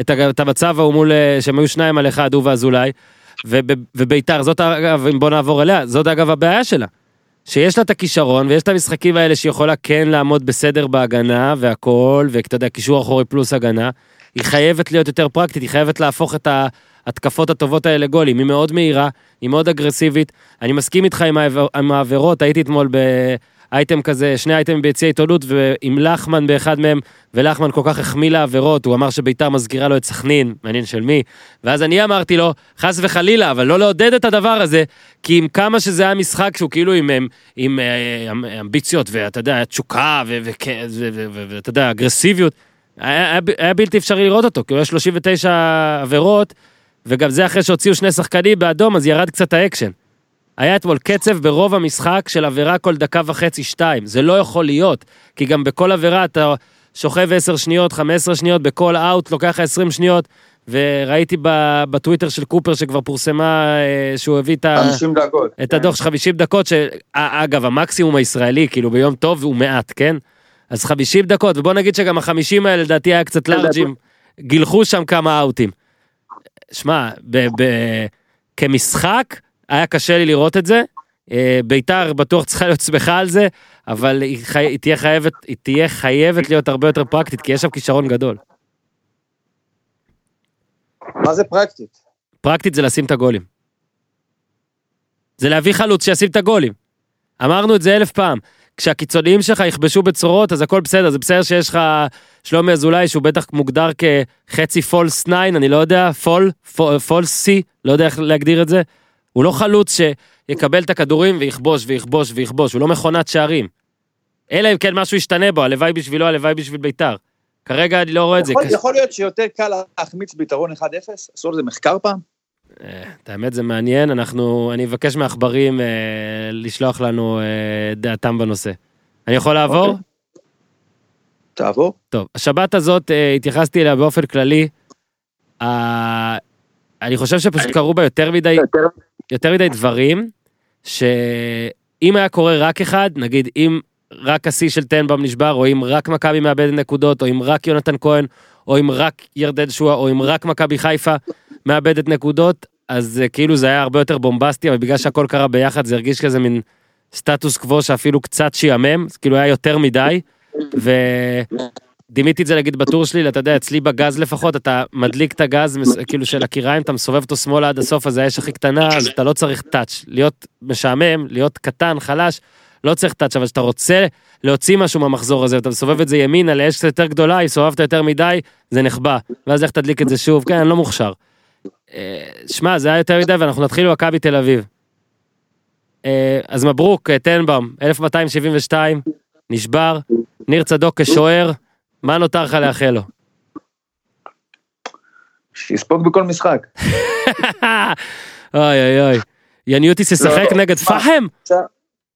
את, המצב ההוא מול, אה, שהם היו שניים על אחד, הוא ואזולאי, וביתר, זאת אגב, אם בוא נעבור אליה, זאת אגב הבעיה שלה. שיש לה את הכישרון ויש את המשחקים האלה שהיא יכולה כן לעמוד בסדר בהגנה והכל, ואתה יודע, קישור אחורי פלוס הגנה, היא חייבת להיות יותר פרקטית, היא חייבת להפוך את ההתקפות הטובות האלה לגולים. היא מאוד מהירה, היא מאוד אגרסיבית. אני מסכים איתך עם, העבירות, הייתי אתמול באייטם כזה, שני אייטמים ביציע עיתונות, ועם לחמן באחד מהם, ולחמן כל כך החמיא לעבירות, הוא אמר שביתר מזכירה לו את סכנין, מעניין של מי. ואז אני אמרתי לו, חס וחלילה, אבל לא לעודד את הדבר הזה, כי עם כמה שזה היה משחק שהוא כאילו עם, עם, עם, עם אמביציות, ואתה יודע, תשוקה, ואתה יודע, אגרסיביות, היה, היה, היה בלתי אפשרי לראות אותו, כי הוא היה 39 עבירות, וגם זה אחרי שהוציאו שני שחקנים באדום, אז ירד קצת האקשן. היה אתמול קצב ברוב המשחק של עבירה כל דקה וחצי, שתיים. זה לא יכול להיות, כי גם בכל עבירה אתה שוכב 10 שניות, 15 שניות, בכל אאוט לוקח לך 20 שניות, וראיתי בטוויטר של קופר שכבר פורסמה, אה, שהוא הביא את ה... 50 דקות. את הדוח של 50 דקות, שאגב, המקסימום הישראלי, כאילו ביום טוב הוא מעט, כן? אז 50 דקות, ובוא נגיד שגם החמישים האלה לדעתי היה קצת לארג'ים, גילחו שם כמה אאוטים. שמע, ב- ב- כמשחק, היה קשה לי לראות את זה. אה, ביתר בטוח צריכה להיות שמחה על זה, אבל היא, חי... היא, תהיה חייבת, היא תהיה חייבת להיות הרבה יותר פרקטית, כי יש שם כישרון גדול. מה זה פרקטית? פרקטית זה לשים את הגולים. זה להביא חלוץ שישים את הגולים. אמרנו את זה אלף פעם. כשהקיצוניים שלך יכבשו בצורות, אז הכל בסדר, זה בסדר שיש לך שלומי אזולאי, שהוא בטח מוגדר כחצי false 9, אני לא יודע, פול, false סי, לא יודע איך להגדיר את זה. הוא לא חלוץ שיקבל את הכדורים ויכבוש ויכבוש ויכבוש, הוא לא מכונת שערים. אלא אם כן משהו ישתנה בו, הלוואי בשבילו, הלוואי בשביל ביתר. כרגע אני לא רואה את זה. יכול- להיות שיותר קל להחמיץ ביתרון 1-0? עשו על זה מחקר פעם? אה, את האמת זה מעניין, אנחנו, אני אבקש מעכברים אה, לשלוח לנו אה, דעתם בנושא. אני יכול לעבור? אוקיי. תעבור. טוב, השבת הזאת אה, התייחסתי אליה באופן כללי. אני חושב שפשוט קרו בה יותר מדי, יותר מדי דברים, שאם היה קורה רק אחד, נגיד אם רק השיא של טנבאום נשבר, או אם רק מכבי מאבדת נקודות, או אם רק יונתן כהן, או אם רק ירדן שואה, או אם רק מכבי חיפה מאבדת נקודות, אז אה, כאילו זה היה הרבה יותר בומבסטי, אבל בגלל שהכל קרה ביחד זה הרגיש כזה מין סטטוס קוו שאפילו קצת שיאמם, כאילו היה יותר מדי, ודימיתי את זה נגיד בטור שלי, אתה יודע, אצלי בגז לפחות, אתה מדליק את הגז כאילו של הקיריים, אתה מסובב אותו שמאלה עד הסוף, אז האש הכי קטנה, אז אתה לא צריך טאץ', להיות משעמם, להיות קטן, חלש, לא צריך טאץ', אבל כשאתה רוצה להוציא משהו מהמחזור הזה, אתה מסובב את זה ימינה לאש קצת יותר גדולה, אם סובבת יותר מדי, זה נחבא, ואז איך תדליק את זה שוב, כן, אני לא מוכשר. אה, שמע, זה היה יותר מדי, ואנחנו נתחיל במכבי תל אביב. אה, אז מברוק, אה, טנבאום, 1272, נשבר, ניר צדוק כשוער, מה נותר לך לאחל לו? שיספוג בכל משחק. אוי אוי אוי. יניוטיס ישחק לא, נגד פחם?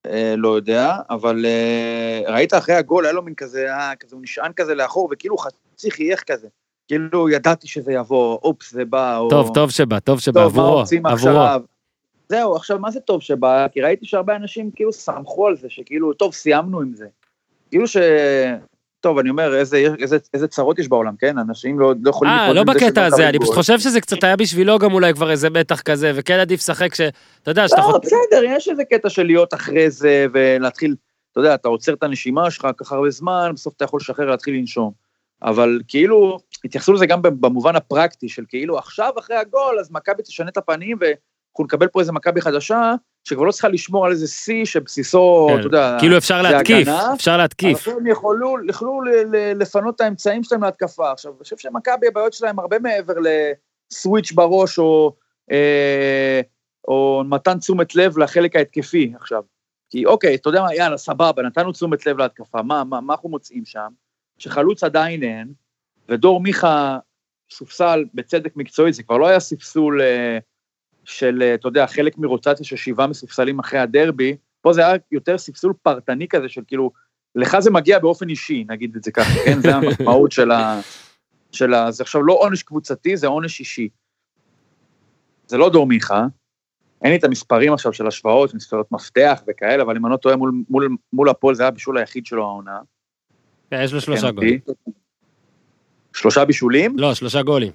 אה, לא יודע, אבל אה, ראית אחרי הגול, היה לו מין כזה, אה, כזה, הוא נשען כזה לאחור, וכאילו חצי חייך כזה. כאילו ידעתי שזה יבוא, אופס, זה בא, או... טוב, טוב שבא, טוב שבא, עבורו, עבורו. זהו, עכשיו, מה זה טוב שבא? כי ראיתי שהרבה אנשים כאילו שמחו על זה, שכאילו, טוב, סיימנו עם זה. כאילו ש... טוב, אני אומר, איזה, איזה, איזה צרות יש בעולם, כן? אנשים לא, לא יכולים... אה, לא בקטע הזה, אני פשוט. חושב שזה קצת היה בשבילו גם אולי כבר איזה מתח כזה, וכן עדיף לשחק ש... אתה יודע, שאתה לא. בסדר, יש איזה קטע של להיות אחרי זה, ולהתחיל, אתה יודע, אתה עוצר את הנשימה שלך ככה הרבה זמן, בסוף אתה יכול לשחרר להתחיל לנשום. אבל כאילו, התייחסו לזה גם במובן הפרקטי של כאילו, עכשיו אחרי הגול, אז מכבי תשנה את הפנים, ואנחנו נקבל פה איזה מכבי חדשה, שכבר לא צריכה לשמור על איזה שיא שבסיסו, כן. אתה יודע, כאילו אפשר להתקיף, הגנה, אפשר אבל להתקיף. עכשיו הם יכולו, יכלו לפנות את האמצעים שלהם להתקפה. עכשיו, אני חושב שמכבי, הבעיות שלהם הרבה מעבר לסוויץ' בראש, או, אה, או מתן תשומת לב לחלק ההתקפי עכשיו. כי אוקיי, אתה יודע מה, יאללה, סבבה, נתנו תשומת לב להתקפה, מה, מה, מה אנחנו מוצאים שם? שחלוץ עדיין אין, ודור מיכה סופסל בצדק מקצועית, זה כבר לא היה ספסול אה, של, אה, אתה יודע, חלק מרוטציה של שבעה מסופסלים אחרי הדרבי, פה זה היה יותר ספסול פרטני כזה של כאילו, לך זה מגיע באופן אישי, נגיד את זה ככה, כן? זה המשמעות של ה... של ה... זה עכשיו לא עונש קבוצתי, זה עונש אישי. זה לא דור מיכה, אין לי את המספרים עכשיו של השוואות, מספרות מפתח וכאלה, אבל אם אני לא טועה, מול, מול, מול הפועל זה היה הבישול היחיד שלו העונה. כן, יש לו שלושה גולים. שלושה בישולים? לא, שלושה גולים.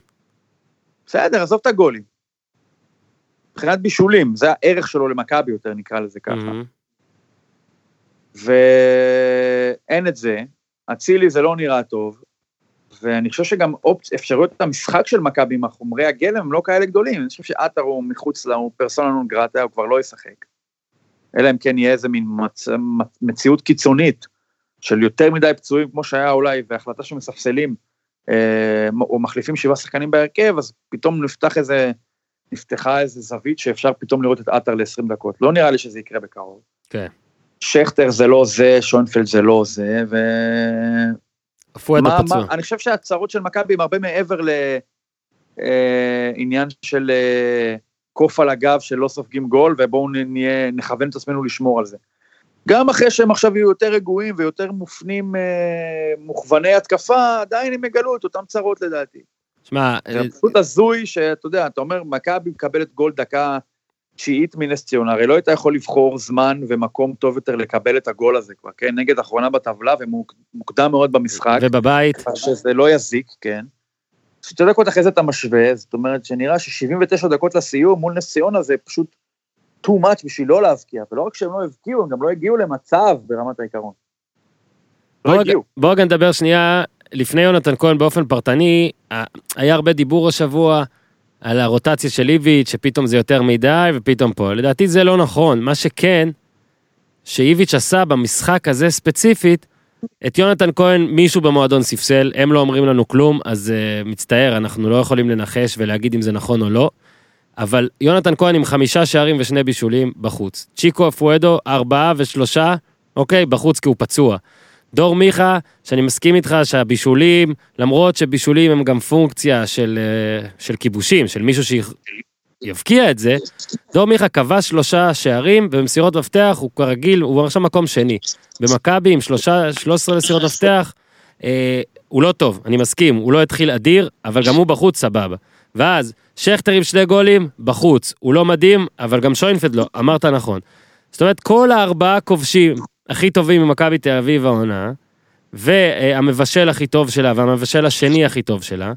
בסדר, עזוב את הגולים. מבחינת בישולים, זה הערך שלו למכבי יותר, נקרא לזה ככה. מהמם. ואין את זה, אצילי זה לא נראה טוב, ואני חושב שגם אופצ... אפשרויות המשחק של מכבי עם החומרי הגלם הם לא כאלה גדולים, אני חושב שעטר הוא מחוץ לה, הוא פרסונה נון גרטה, הוא כבר לא ישחק. אלא אם כן יהיה איזה מין. מצ- מציאות קיצונית של יותר מדי פצועים, כמו שהיה אולי, והחלטה שמספסלים, אה, או מחליפים שבעה שחקנים בהרכב, אז פתאום נפתח איזה, נפתחה איזה זווית שאפשר פתאום לראות את עטר ל-20 דקות. לא נראה לי שזה יקרה בקרוב. כן. שכטר זה לא זה, שוינפלד זה לא זה, ו... פואד מה- הפצוע. מה- אני חושב שהצרות של מכבי הם הרבה מעבר לעניין של אה, קוף על הגב שלא סופגים גול, ובואו נהיה, נכוון את עצמנו לשמור על זה. גם אחרי שהם עכשיו יהיו יותר רגועים ויותר מופנים, אה, מוכווני התקפה, עדיין הם יגלו את אותם צרות לדעתי. שמע, זה פשוט הזוי שאתה יודע, אתה אומר, מכבי מקבלת גול דקה תשיעית מנס ציונה, הרי לא הייתה יכול לבחור זמן ומקום טוב יותר לקבל את הגול הזה כבר, כן? נגד אחרונה בטבלה ומוקדם מאוד במשחק. ובבית, שזה לא יזיק, כן. שתי דקות אחרי זה אתה משווה, זאת אומרת שנראה ש-79 דקות לסיום מול נס ציונה זה פשוט too much בשביל לא להבקיע, ולא רק שהם לא הבקיעו, הם גם לא הגיעו למצב ברמת העיקרון. לא בוא הגיעו. בוא נדבר שנייה, לפני יונתן כהן באופן פרטני, היה הרבה דיבור השבוע על הרוטציה של איביץ', שפתאום זה יותר מדי, ופתאום פה. לדעתי זה לא נכון. מה שכן, שאיביץ' עשה במשחק הזה ספציפית, את יונתן כהן מישהו במועדון ספסל, הם לא אומרים לנו כלום, אז uh, מצטער, אנחנו לא יכולים לנחש ולהגיד אם זה נכון או לא. אבל יונתן כהן עם חמישה שערים ושני בישולים בחוץ. צ'יקו אפואדו, ארבעה ושלושה, אוקיי, בחוץ כי הוא פצוע. דור מיכה, שאני מסכים איתך שהבישולים, למרות שבישולים הם גם פונקציה של, אה, של כיבושים, של מישהו שיבקיע את זה, דור מיכה כבש שלושה שערים ובמסירות מפתח הוא כרגיל, הוא עכשיו מקום שני. במכבי עם שלושה, 13 מסירות מפתח, אה, הוא לא טוב, אני מסכים, הוא לא התחיל אדיר, אבל גם הוא בחוץ סבבה. ואז שכטר עם שני גולים, בחוץ, הוא לא מדהים, אבל גם שוינפלד לא, אמרת נכון. זאת אומרת, כל הארבעה כובשים הכי טובים ממכבי תל אביב העונה, והמבשל הכי טוב שלה, והמבשל השני הכי טוב שלה,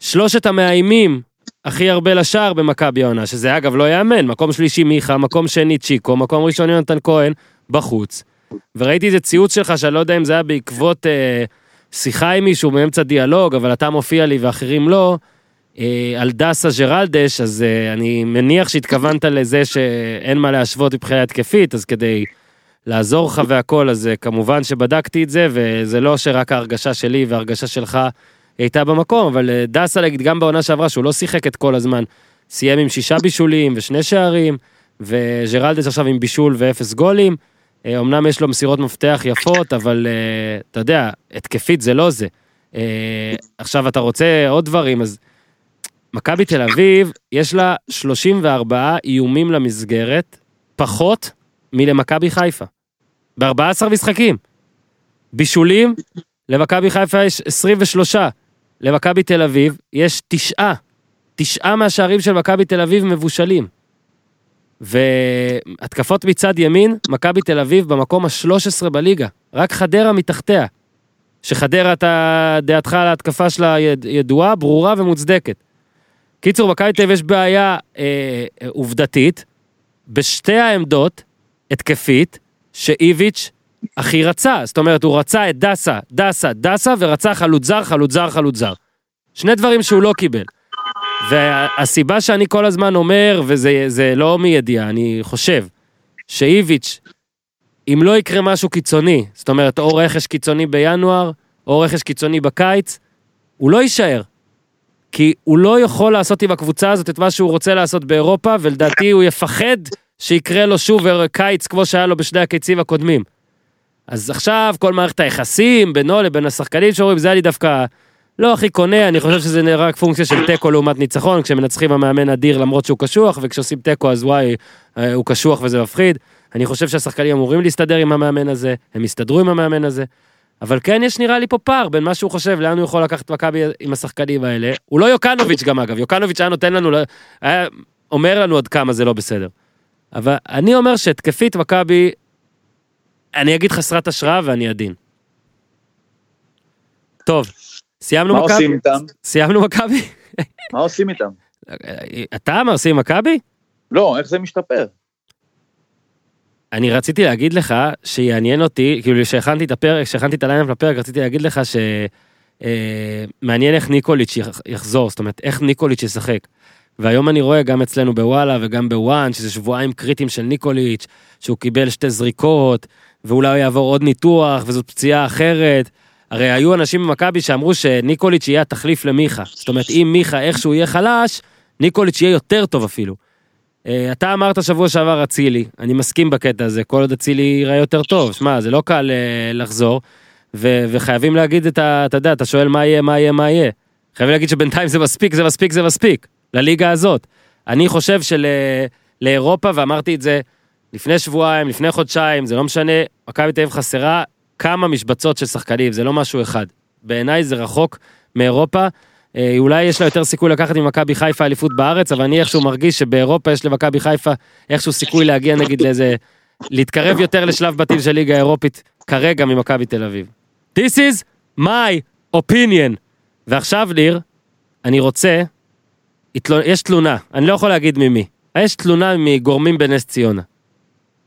שלושת המאיימים הכי הרבה לשער במכבי העונה, שזה אגב לא יאמן, מקום שלישי מיכה, מקום שני צ'יקו, מקום ראשון יונתן כהן, בחוץ. וראיתי איזה ציוץ שלך, שאני לא יודע אם זה היה בעקבות אה, שיחה עם מישהו באמצע דיאלוג, אבל אתה מופיע לי ואחרים לא, אה, על דסה ג'רלדש, אז אה, אני מניח שהתכוונת לזה שאין מה להשוות מבחינה התקפית, אז כדי לעזור לך והכל, אז אה, כמובן שבדקתי את זה, וזה לא שרק ההרגשה שלי וההרגשה שלך הייתה במקום, אבל אה, דסה, נגיד, גם בעונה שעברה, שהוא לא שיחק את כל הזמן, סיים עם שישה בישולים ושני שערים, וג'רלדש עכשיו עם בישול ואפס גולים. אה, אמנם יש לו מסירות מפתח יפות, אבל אה, אתה יודע, התקפית זה לא זה. אה, עכשיו אתה רוצה עוד דברים, אז מכבי תל אביב, יש לה 34 איומים למסגרת, פחות מלמכבי חיפה. ב-14 משחקים. בישולים, למכבי חיפה יש 23. למכבי תל אביב יש תשעה. תשעה מהשערים של מכבי תל אביב מבושלים. והתקפות מצד ימין, מכבי תל אביב במקום ה-13 בליגה. רק חדרה מתחתיה. שחדרה, אתה, דעתך על ההתקפה שלה יד, ידועה, ברורה ומוצדקת. קיצור, מכבי תל אביב יש בעיה אה, עובדתית, בשתי העמדות, התקפית, שאיביץ' הכי רצה. זאת אומרת, הוא רצה את דסה, דסה, דסה, ורצה חלוץ זר, חלוץ זר, חלוץ זר. שני דברים שהוא לא קיבל. והסיבה שאני כל הזמן אומר, וזה זה לא מידיעה, אני חושב, שאיביץ', אם לא יקרה משהו קיצוני, זאת אומרת, או רכש קיצוני בינואר, או רכש קיצוני בקיץ, הוא לא יישאר. כי הוא לא יכול לעשות עם הקבוצה הזאת את מה שהוא רוצה לעשות באירופה, ולדעתי הוא יפחד שיקרה לו שוב קיץ כמו שהיה לו בשני הקיצים הקודמים. אז עכשיו כל מערכת היחסים בינו לבין השחקנים שאומרים, זה היה לי דווקא לא הכי קונה, אני חושב שזה רק פונקציה של תיקו לעומת ניצחון, כשמנצחים המאמן אדיר למרות שהוא קשוח, וכשעושים תיקו אז וואי, אה, הוא קשוח וזה מפחיד. אני חושב שהשחקנים אמורים להסתדר עם המאמן הזה, הם יסתדרו עם המאמן הזה. אבל כן יש נראה לי פה פער בין מה שהוא חושב, לאן הוא יכול לקחת מכבי עם השחקנים האלה. הוא לא יוקנוביץ' גם אגב, יוקנוביץ' היה נותן לנו, היה אומר לנו עד כמה זה לא בסדר. אבל אני אומר שהתקפית מכבי, אני אגיד חסרת השראה ואני עדין. טוב, סיימנו מה מכבי? עושים איתם? סיימנו מכבי? מה עושים איתם? אתה מה עושים עם מכבי? לא, איך זה משתפר? אני רציתי להגיד לך שיעניין אותי, כאילו שהכנתי את הפרק, שהכנתי את ה line-up לפרק, רציתי להגיד לך שמעניין איך ניקוליץ' יח- יחזור, זאת אומרת, איך ניקוליץ' ישחק. והיום אני רואה גם אצלנו בוואלה וגם בוואן, שזה שבועיים קריטיים של ניקוליץ', שהוא קיבל שתי זריקות, ואולי הוא יעבור עוד ניתוח, וזאת פציעה אחרת. הרי היו אנשים במכבי שאמרו שניקוליץ' יהיה התחליף למיכה. זאת אומרת, אם מיכה איכשהו יהיה חלש, ניקוליץ' יהיה יותר טוב אפילו. אה, אתה אמרת שבוע שעבר אצילי, אני מסכים בקטע הזה, כל עוד אצילי ייראה יותר טוב, שמע, זה לא קל אה, לחזור. וחייבים להגיד את ה... אתה יודע, אתה שואל מה יהיה, מה יהיה, מה יהיה. חייבים להגיד שבינתיים זה מספיק, זה מספיק, זה מספיק, לליגה הזאת. אני חושב שלאירופה, ואמרתי את זה לפני שבועיים, לפני חודשיים, זה לא משנה, מכבי תל אביב חסרה כמה משבצות של שחקנים, זה לא משהו אחד. בעיניי זה רחוק מאירופה. אה, אולי יש לה יותר סיכוי לקחת ממכבי חיפה אליפות בארץ, אבל אני איכשהו מרגיש שבאירופה יש למכבי חיפה איכשהו סיכוי להגיע נגיד לאיזה... להתקרב יותר לשלב בתים של ליגה אירופית כרגע ממכבי תל אביב. This is my opinion. ועכשיו ניר, אני רוצה, יש תלונה, אני לא יכול להגיד ממי, יש תלונה מגורמים בנס ציונה.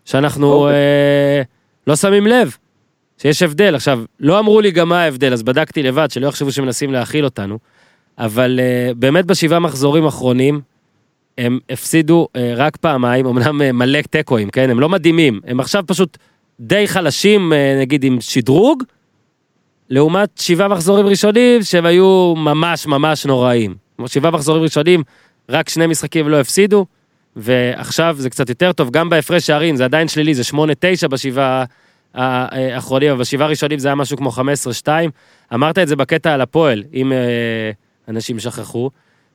שאנחנו אוקיי. אה, לא שמים לב, שיש הבדל. עכשיו, לא אמרו לי גם מה ההבדל, אז בדקתי לבד, שלא יחשבו שמנסים להאכיל אותנו, אבל אה, באמת בשבעה מחזורים האחרונים, הם הפסידו אה, רק פעמיים, אמנם אה, מלא תיקואים, כן? הם לא מדהימים, הם עכשיו פשוט די חלשים, אה, נגיד עם שדרוג, לעומת שבעה מחזורים ראשונים שהם היו ממש ממש נוראים. שבעה מחזורים ראשונים, רק שני משחקים לא הפסידו, ועכשיו זה קצת יותר טוב, גם בהפרש שערים זה עדיין שלילי, זה 8-9 בשבעה האחרונים, אבל בשבעה הראשונים זה היה משהו כמו 15-2. אמרת את זה בקטע על הפועל, אם אה, אנשים שכחו,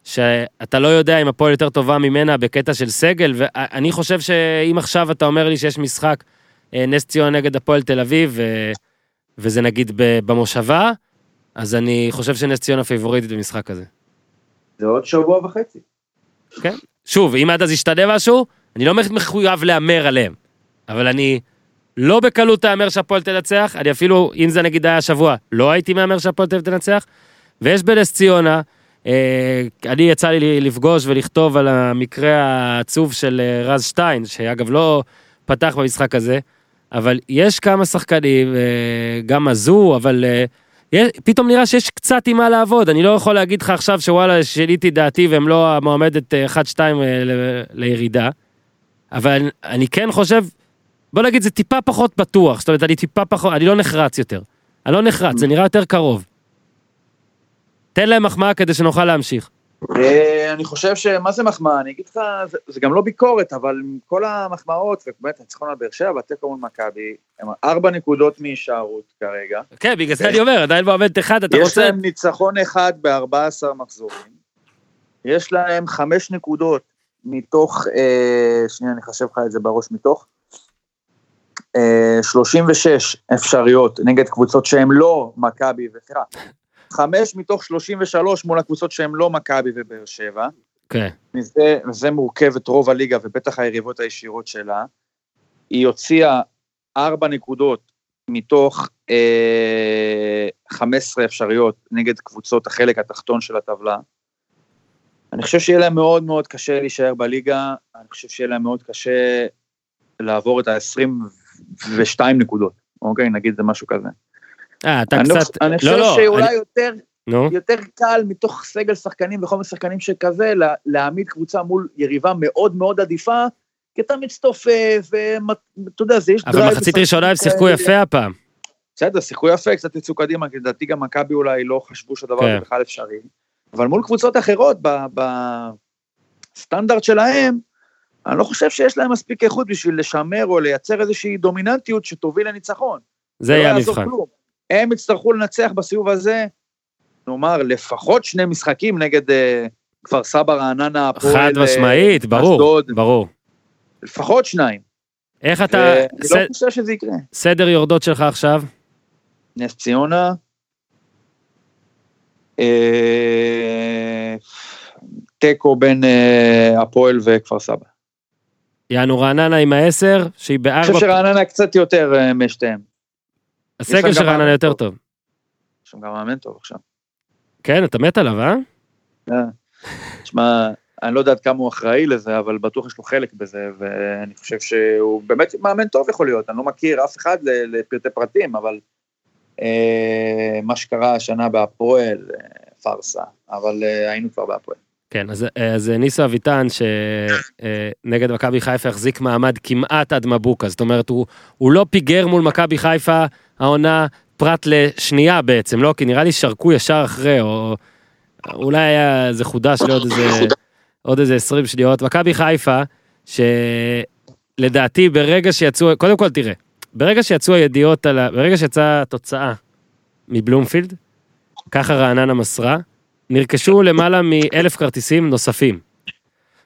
שאתה לא יודע אם הפועל יותר טובה ממנה בקטע של סגל, ואני חושב שאם עכשיו אתה אומר לי שיש משחק אה, נס ציונה נגד הפועל תל אביב, ו... וזה נגיד במושבה, אז אני חושב שנס ציונה פיבוריטית במשחק הזה. זה עוד שבוע וחצי. שוב, אם עד אז ישתנה משהו, אני לא מחויב להמר עליהם, אבל אני לא בקלות אהמר שהפועל תנצח, אני אפילו, אם זה נגיד היה השבוע, לא הייתי מהמר שהפועל תנצח, ויש בנס ציונה, אה, אני יצא לי לפגוש ולכתוב על המקרה העצוב של אה, רז שטיין, שאגב לא פתח במשחק הזה, אבל יש כמה שחקנים, אה, גם הזו, אבל פתאום נראה שיש קצת עם מה לעבוד, אני לא יכול להגיד לך עכשיו שוואלה שיניתי דעתי והם לא המועמדת אה, 1-2 אה, ל- לירידה, אבל אני כן חושב, בוא נגיד זה טיפה פחות בטוח, זאת אומרת אני טיפה פחות, אני לא נחרץ יותר, אני לא נחרץ, זה נראה יותר קרוב. תן להם מחמאה כדי שנוכל להמשיך. אה, אני חושב שמה זה מחמאה, אני אגיד לך, זה- זה גם לא ביקורת, אבל כל המחמאות, ובאמת הניצחון על באר שבע, והתיקו מול מכבי, הם ארבע נקודות מהישארות כרגע. כן, בגלל זה אני אומר, עדיין מועמדת אחד, אתה יש רוצה... להם ניצחון אחד ב-14 מחזורים. יש להם חמש נקודות מתוך, אה, שנייה, אני אחשב לך את זה בראש, מתוך אה, 36 אפשריות נגד קבוצות שהן לא מכבי וסליחה, חמש מתוך 33 מול הקבוצות שהן לא מכבי ובאר שבע. כן. מזה, מזה מורכבת רוב הליגה ובטח היריבות הישירות שלה. היא הוציאה ארבע נקודות מתוך אה, 15 אפשריות נגד קבוצות החלק התחתון של הטבלה. אני חושב שיהיה להם מאוד מאוד קשה להישאר בליגה, אני חושב שיהיה להם מאוד קשה לעבור את ה-22 נקודות, אוקיי? נגיד זה משהו כזה. אה, אתה אני, לא, קצת... אני חושב לא, לא, שאולי אני- יותר נו, יותר קל מתוך סגל שחקנים וחומר שחקנים שכזה, לה- להעמיד קבוצה מול יריבה מאוד מאוד עדיפה, כי אתה מצטופף, ואתה יודע, זה יש אבל מחצית ראשונה הם שיחקו. יפה הפעם. בסדר, שיחקו יפה, קצת יצאו קדימה, כי לדעתי גם מכבי אולי לא חשבו שהדבר כן. הזה בכלל אפשרי. אבל מול קבוצות אחרות, בסטנדרט שלהם, אני לא חושב שיש להם מספיק איכות בשביל לשמר או לייצר איזושהי דומיננטיות שתוביל לניצחון. זה לא יהיה יעזור המבחן. הם יצטרכו לנצח בסיבוב הזה, נאמר, לפחות שני משחקים נגד אה, כפר סבא, רעננה, הפועל, חד אה, משמעית, ברור, אשדוד. ברור. לפחות שניים. איך אתה... ואני ס- לא חושב שזה יקרה. סדר יורדות שלך עכשיו? נס ציונה, אה, תיקו בין אה, הפועל וכפר סבא. יענו רעננה עם העשר, שהיא אני חושב בארבע... שרעננה קצת יותר אה, משתיהם. הסגל של רעננה יותר טוב. יש שם גם מאמן טוב עכשיו. כן, אתה מת עליו, אה? תשמע, אני לא יודע עד כמה הוא אחראי לזה, אבל בטוח יש לו חלק בזה, ואני חושב שהוא באמת מאמן טוב יכול להיות, אני לא מכיר אף אחד לפרטי פרטים, אבל אה, מה שקרה השנה בהפועל, אה, פארסה, אבל אה, היינו כבר בהפועל. כן, אז, אז ניסו אביטן, שנגד מכבי חיפה החזיק מעמד כמעט עד מבוקה, זאת אומרת, הוא, הוא לא פיגר מול מכבי חיפה העונה פרט לשנייה בעצם, לא? כי נראה לי שרקו ישר אחרי, או אולי היה איזה חודש לעוד איזה, עוד איזה 20 שניות. מכבי חיפה, שלדעתי ברגע שיצאו, קודם כל תראה, ברגע שיצאו הידיעות על ה... ברגע שיצאה התוצאה מבלומפילד, ככה רעננה מסרה, נרכשו למעלה מאלף כרטיסים נוספים.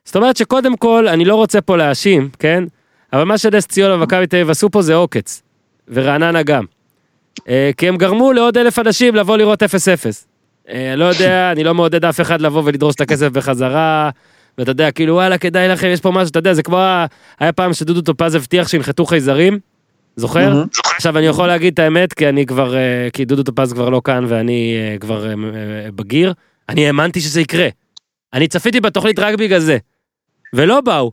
זאת אומרת שקודם כל, אני לא רוצה פה להאשים, כן? אבל מה שנס ציונה ומכבי תל אביב עשו פה זה עוקץ. ורעננה גם. אה, כי הם גרמו לעוד אלף אנשים לבוא לראות 0-0. אה, לא יודע, אני לא מעודד אף אחד לבוא ולדרוש את הכסף בחזרה, ואתה יודע, כאילו וואלה, כדאי לכם, יש פה משהו, אתה יודע, זה כמו, היה פעם שדודו טופז הבטיח שינחתו חייזרים, זוכר? עכשיו אני יכול להגיד את האמת, כי אני כבר, אה, כי דודו טופז כבר לא כאן ואני אה, כבר אה, בגיר, אני האמנתי שזה יקרה. אני צפיתי בתוכנית רק בגלל זה. ולא באו.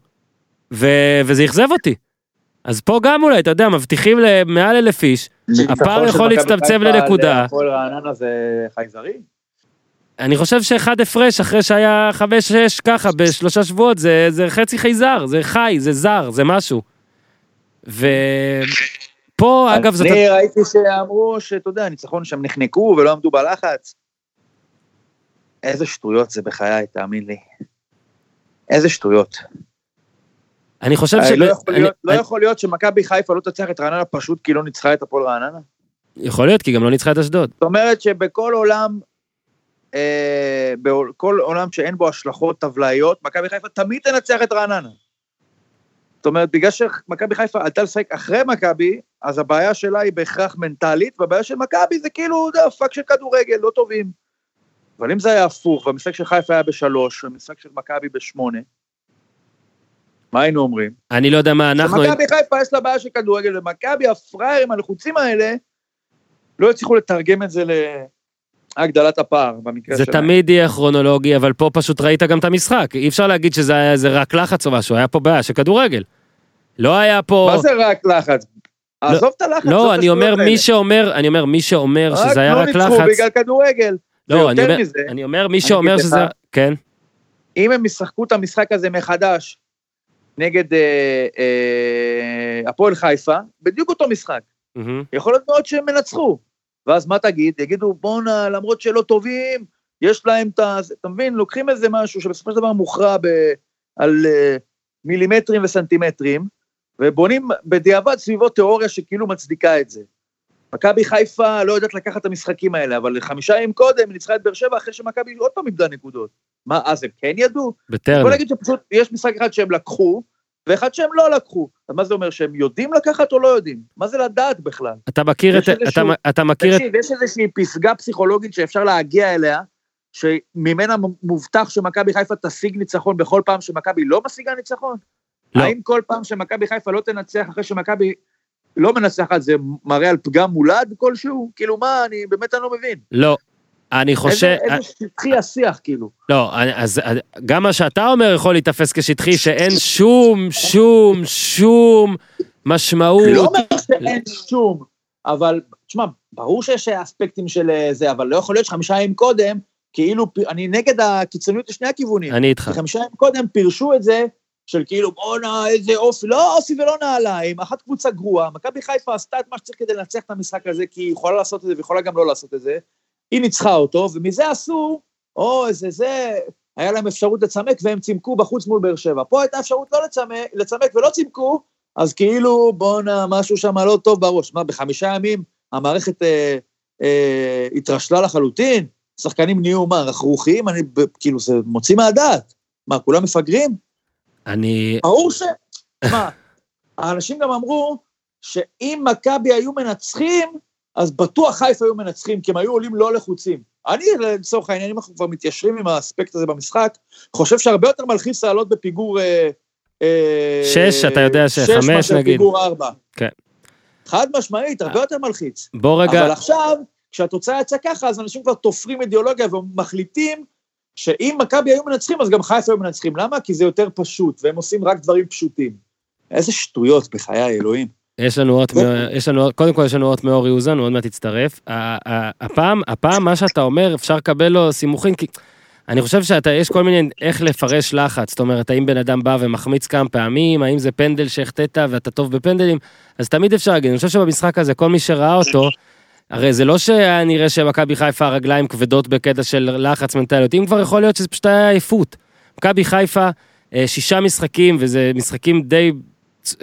ו... וזה אכזב אותי. אז פה גם אולי, אתה יודע, מבטיחים למעל אלף איש, הפער יכול להצטמצם לנקודה. הפועל רעננה זה חייזרי? אני חושב שאחד הפרש אחרי שהיה חמש-שש ככה בשלושה שבועות, זה, זה חצי חייזר, זה חי, זה זר, זה משהו. ופה, אגב, זאת... אני ראיתי שאמרו שאתה יודע, ניצחון שהם נחנקו ולא עמדו בלחץ. איזה שטויות זה בחיי, תאמין לי. איזה שטויות. אני חושב ש... אה, לא יכול להיות- לא אני- יכול להיות שמכבי חיפה לא תצליח את רעננה פשוט כי לא ניצחה את הפועל רעננה. יכול להיות, כי גם לא ניצחה את אשדוד. זאת אומרת שבכל עולם, אה, בכל עולם שאין בו השלכות טבלאיות, מכבי חיפה תמיד תנצח את רעננה. זאת אומרת, בגלל שמכבי חיפה עלתה לשחק אחרי מכבי, אז הבעיה שלה היא בהכרח מנטלית, והבעיה של מכבי זה כאילו, אתה יודע, fuck של כדורגל, לא טובים. אבל אם זה היה הפוך, והמשחק של חיפה היה בשלוש, והמשחק של מכבי בשמונה, מה היינו אומרים? אני לא יודע מה אנחנו... שמכבי חיפה יש לה בעיה של כדורגל, ומכבי הפראיירים הלחוצים האלה, לא הצליחו לתרגם את זה להגדלת הפער במקרה זה שלהם. תמיד יהיה כרונולוגי, אבל פה פשוט ראית גם את המשחק. אי אפשר להגיד שזה היה איזה רק לחץ או משהו, היה פה בעיה של כדורגל. לא היה פה... מה זה רק לחץ? עזוב את הלחץ. לא, אני אומר מי. שאומר, אני אומר מי שאומר שזה היה רק רק לא ניצחו לחץ. בגלל כדורגל. לא, אני אומר, מזה, אני אומר מי שאומר שזה... לך- כן. אם הם ישחקו את המשחק הזה מחדש נגד אה, אה, הפועל חיפה, בדיוק אותו משחק. מהמם. יכול להיות מאוד שהם ינצחו. ואז מה תגיד? יגידו, בואנה, למרות שלא טובים, יש להם את ה... אתה מבין? לוקחים איזה משהו שבסופו של דבר מוכרע ב... על אה, מילימטרים וסנטימטרים, ובונים בדיעבד סביבו תיאוריה שכאילו מצדיקה את זה. מכבי חיפה לא יודעת לקחת את המשחקים האלה, אבל חמישה ימים קודם ניצחה את באר שבע אחרי שמכבי עוד פעם איבדה נקודות. מה, אז הם כן ידעו? בטרנר. בוא נגיד שפשוט יש משחק אחד שהם לקחו, ואחד שהם לא לקחו. מה זה אומר, שהם יודעים לקחת או לא יודעים? מה זה לדעת בכלל? אתה מכיר את... איזשהו- אתה- אתה מכיר את... תקשיב, יש איזושהי פסגה פסיכולוגית שאפשר להגיע אליה, שממנה מובטח שמכבי חיפה תשיג ניצחון בכל פעם שמכבי לא משיגה ניצחון? לא. האם כל פעם שמכבי חיפה לא תנצח אחרי שמכבי לא מנצחת, זה מראה על פגם מולד כלשהו? כאילו מה, אני באמת אני לא מבין. לא. אני חושב... איזה שטחי השיח, כאילו. לא, אז גם מה שאתה אומר יכול להיתפס כשטחי, שאין שום, שום, שום משמעות. לא אומר שאין שום, אבל, תשמע, ברור שיש אספקטים של אה, זה, אבל לא יכול להיות שחמישה ימים קודם, כאילו, אני נגד הקיצוניות לשני הכיוונים. אני איתך. חמישה ימים קודם פירשו את זה, של כאילו, בואנה, איזה אופי, לא אופי ולא נעליים, אחת קבוצה גרועה, מכבי חיפה עשתה את מה שצריך כדי לנצח את המשחק הזה, כי היא יכולה לעשות את זה ויכולה גם לא לעשות את זה, היא ניצחה אותו, ומזה עשו, או איזה זה, היה להם אפשרות לצמק והם צימקו בחוץ מול באר שבע. פה הייתה אפשרות לא לצמק, לצמק ולא צימקו, אז כאילו, בואנה, משהו שם לא טוב בראש. מה, בחמישה ימים המערכת אה, אה, התרשלה לחלוטין? שחקנים נהיו, מה, רכרוכיים? אני, כאילו, זה מוציא מהדעת. מה, כולם מפגרים? אני... ברור ש... מה, האנשים גם אמרו שאם מכבי היו מנצחים, אז בטוח חיפה היו מנצחים, כי הם היו עולים לא לחוצים. אני, לצורך העניין, אם אנחנו כבר מתיישרים עם האספקט הזה במשחק, חושב שהרבה יותר מלחיץ לעלות בפיגור... אה, אה, שש, אתה יודע שש שחמש, מאשר נגיד. פיגור ארבע. כן. חד משמעית, הרבה יותר מלחיץ. בוא רגע... אבל עכשיו, כשהתוצאה יצאה ככה, אז אנשים כבר תופרים אידיאולוגיה ומחליטים שאם מכבי היו מנצחים, אז גם חיפה היו מנצחים. למה? כי זה יותר פשוט, והם עושים רק דברים פשוטים. איזה שטויות, בחיי אלוהים. יש לנו אות, מאור- יש לנו, קודם כל יש לנו אות מאור יוזן, הוא עוד מעט יצטרף. הפעם, הפעם מה שאתה אומר, אפשר לקבל לו סימוכים, כי אני חושב שאתה, יש כל מיני, איך לפרש לחץ, זאת אומרת, האם בן אדם בא ומחמיץ כמה פעמים, האם זה פנדל שהחטאת ואתה טוב בפנדלים, אז תמיד אפשר להגיד, אני חושב שבמשחק הזה, כל מי שראה אותו, הרי זה לא שהיה נראה שמכבי חיפה הרגליים כבדות בקטע של לחץ מנטליות, אם כבר יכול להיות שזה פשוט היה עייפות. מכבי חיפה, אה, שישה משחקים, וזה משחקים די,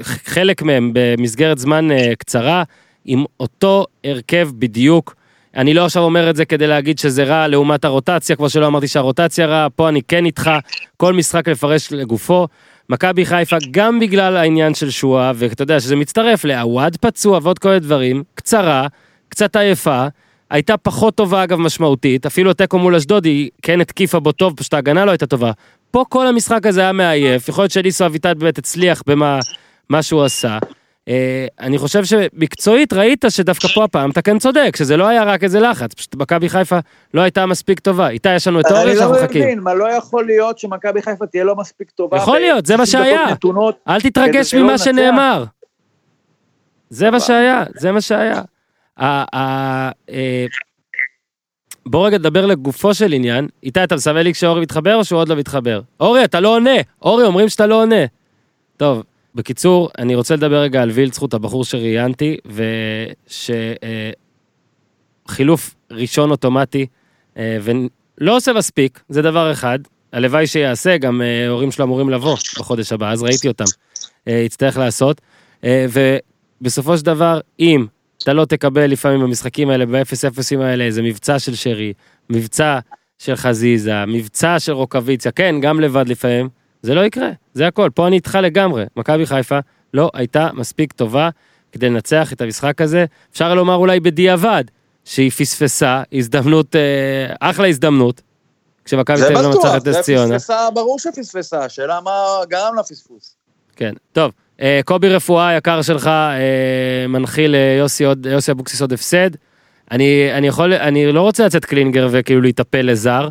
חלק מהם במסגרת זמן אה, קצרה, עם אותו הרכב בדיוק, אני לא עכשיו אומר את זה כדי להגיד שזה רע לעומת הרוטציה, כמו שלא אמרתי שהרוטציה רע, פה אני כן איתך, כל משחק לפרש לגופו. מכבי חיפה, גם בגלל העניין של שואה, ואתה יודע שזה מצטרף לעווד פצוע ועוד כל מיני דברים, קצרה, קצת עייפה, הייתה פחות טובה אגב משמעותית, אפילו תיקו מול אשדוד היא כן התקיפה בו טוב, פשוט ההגנה לא הייתה טובה. פה כל המשחק הזה היה מעייף, יכול להיות שניסו אביטל באמת הצליח במה מה שהוא עשה. אה, אני חושב שמקצועית ראית שדווקא פה הפעם אתה כן צודק, שזה לא היה רק איזה לחץ, פשוט מכבי חיפה לא הייתה מספיק טובה. איתה יש לנו את אורי אני שאנחנו לא מחכים. מבין, מה לא יכול להיות שמכבי חיפה תהיה לא מספיק טובה. יכול להיות, זה מה 90 דקות שהיה. נתונות. אל תתרגש ממה לנצח. שנאמר. זה מה שהיה, זה מה שהיה. אה, בוא רגע נדבר לגופו של עניין. איתי, אתה מסמן לי כשאורי מתחבר או שהוא עוד לא מתחבר? אורי, אתה לא עונה. אורי, אומרים שאתה לא עונה. טוב, בקיצור, אני רוצה לדבר רגע על וילצחוט, הבחור שראיינתי, ושחילוף ראשון אוטומטי, אה, ולא עושה מספיק, זה דבר אחד. הלוואי שיעשה, גם אה, הורים שלו אמורים לבוא בחודש הבא, אז ראיתי אותם. אה, יצטרך לעשות. אה, ובסופו של דבר, אם אתה לא תקבל לפעמים במשחקים האלה, ב-0-0 האלה, איזה מבצע של שרי, מבצע של חזיזה, מבצע של רוקוויציה, כן, גם לבד לפעמים, זה לא יקרה, זה הכל. פה אני איתך לגמרי. מכבי חיפה לא הייתה מספיק טובה כדי לנצח את המשחק הזה. אפשר לומר אולי בדיעבד, שהיא פספסה הזדמנות, אה, אחלה הזדמנות, כשמכבי זה תל אביב לא מנצחת את זה נס ציונה. פספסה, ברור שפספסה, השאלה מה גרם לפספוס. כן, טוב. אה, קובי רפואה היקר שלך אה, מנחיל ליוסי יוסי אבוקסיס עוד הפסד. אני, אני יכול, אני לא רוצה לצאת קלינגר וכאילו להיטפל לזר,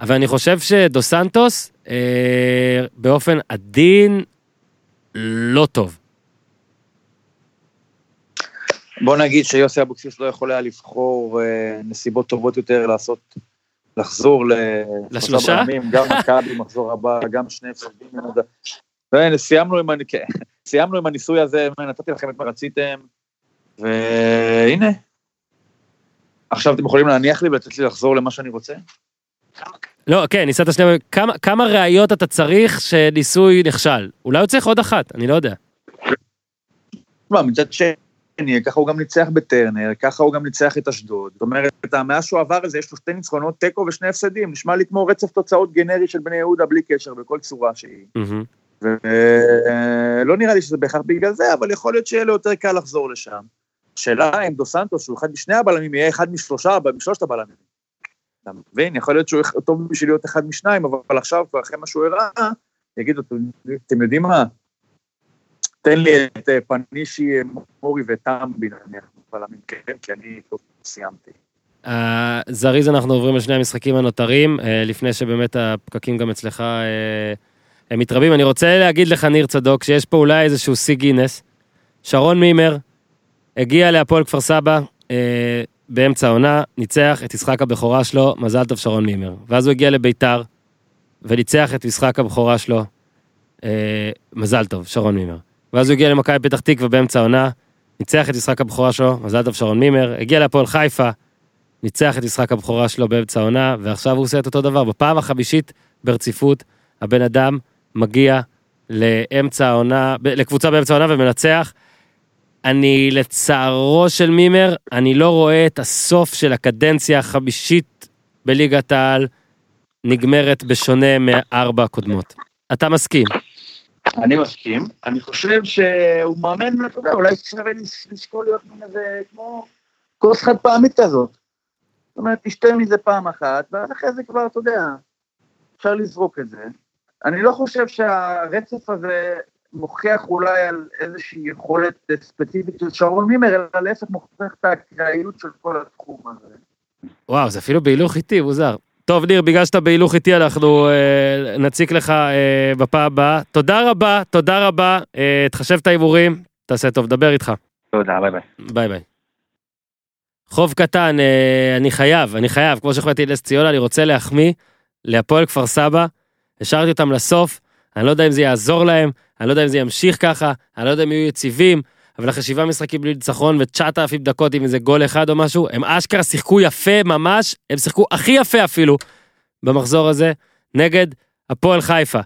אבל אני חושב שדו סנטוס אה, באופן עדין לא טוב. בוא נגיד שיוסי אבוקסיס לא יכול היה לבחור אה, נסיבות טובות יותר לעשות, לחזור ל- לשלושה? בלמים, גם מכבי מחזור הבא, גם שני הפסדים. והנה, סיימנו עם, הנ- כן, סיימנו עם הניסוי הזה, נתתי לכם את מה רציתם, והנה. עכשיו אתם יכולים להניח לי ולתת לי לחזור למה שאני רוצה? לא, כן, ניסית שנייה, כמה, כמה ראיות אתה צריך שניסוי נכשל? אולי הוא צריך עוד אחת, אני לא יודע. תשמע, מצד שני, ככה הוא גם ניצח בטרנר, ככה הוא גם ניצח את אשדוד. זאת אומרת, מאז שהוא עבר את זה, יש לו שתי ניצחונות, תיקו ושני הפסדים. נשמע לי כמו רצף תוצאות גנרי של בני יהודה בלי קשר, בכל צורה שהיא. ולא נראה לי שזה בהכרח בגלל זה, אבל יכול להיות שיהיה לו יותר קל לחזור לשם. השאלה אם דו סנטוס, שהוא אחד משני הבלמים, יהיה אחד משלושה, משלושת הבלמים. אתה מבין? יכול להיות שהוא טוב בשביל להיות אחד משניים, אבל עכשיו, כבר אחרי מה שהוא הראה, יגידו, אתם יודעים מה? תן לי את אה, פנישי, אה, מורי וטמבי, נניח, בלמים, כן, כי אני טוב, סיימתי. אה, זריז אנחנו עוברים לשני המשחקים הנותרים, אה, לפני שבאמת הפקקים גם אצלך אה, הם מתרבים. אני רוצה להגיד לך, ניר צדוק, שיש פה אולי איזשהו שיא גינס. שרון מימר הגיע להפועל כפר סבא באמצע העונה, ניצח את משחק הבכורה שלו, מזל טוב שרון מימר. ואז הוא הגיע לביתר וניצח את משחק הבכורה שלו, אה, מזל טוב, שרון מימר. ואז הוא הגיע למכבי פתח תקווה באמצע העונה, ניצח את משחק הבכורה שלו, מזל טוב שרון מימר, הגיע להפועל חיפה, ניצח את משחק הבכורה שלו באמצע העונה, ועכשיו הוא עושה את אותו דבר. בפעם החמישית ברציפות, הבן אדם מגיע לאמצע העונה, לקבוצה באמצע העונה ומנצח. אני, לצערו של מימר, אני לא רואה את הסוף של הקדנציה החמישית בליגת העל נגמרת בשונה מארבע קודמות. אתה מסכים? אני מסכים. אני חושב שהוא מאמן, אתה יודע, אולי שווה לשקול להיות מין איזה, כמו כוס חד פעמית כזאת. זאת אומרת, תשתה מזה פעם אחת, ואז אחרי זה כבר, אתה יודע, אפשר לזרוק את זה. אני לא חושב שהרצף הזה מוכיח אולי על איזושהי יכולת ספציפית של שרון מימר, אלא להפך מוכיח את האקראיות של כל התחום הזה. וואו, זה אפילו בהילוך איטי, מוזר. טוב, ניר, בגלל שאתה בהילוך איטי, אנחנו אה, נציק לך אה, בפעם הבאה. תודה רבה, תודה רבה. אה, תחשב את ההימורים, תעשה טוב, דבר איתך. תודה, ביי ביי. ביי ביי. חוב קטן, אה, אני חייב, אני חייב, כמו שהחלטתי לנס ציונה, אני רוצה להחמיא להפועל כפר סבא, השארתי אותם לסוף, אני לא יודע אם זה יעזור להם, אני לא יודע אם זה ימשיך ככה, אני לא יודע אם יהיו יציבים, אבל אחרי שבעה משחקים בלי ניצחון ו-9,000 דקות עם איזה גול אחד או משהו, הם אשכרה שיחקו יפה ממש, הם שיחקו הכי יפה אפילו במחזור הזה, נגד הפועל חיפה.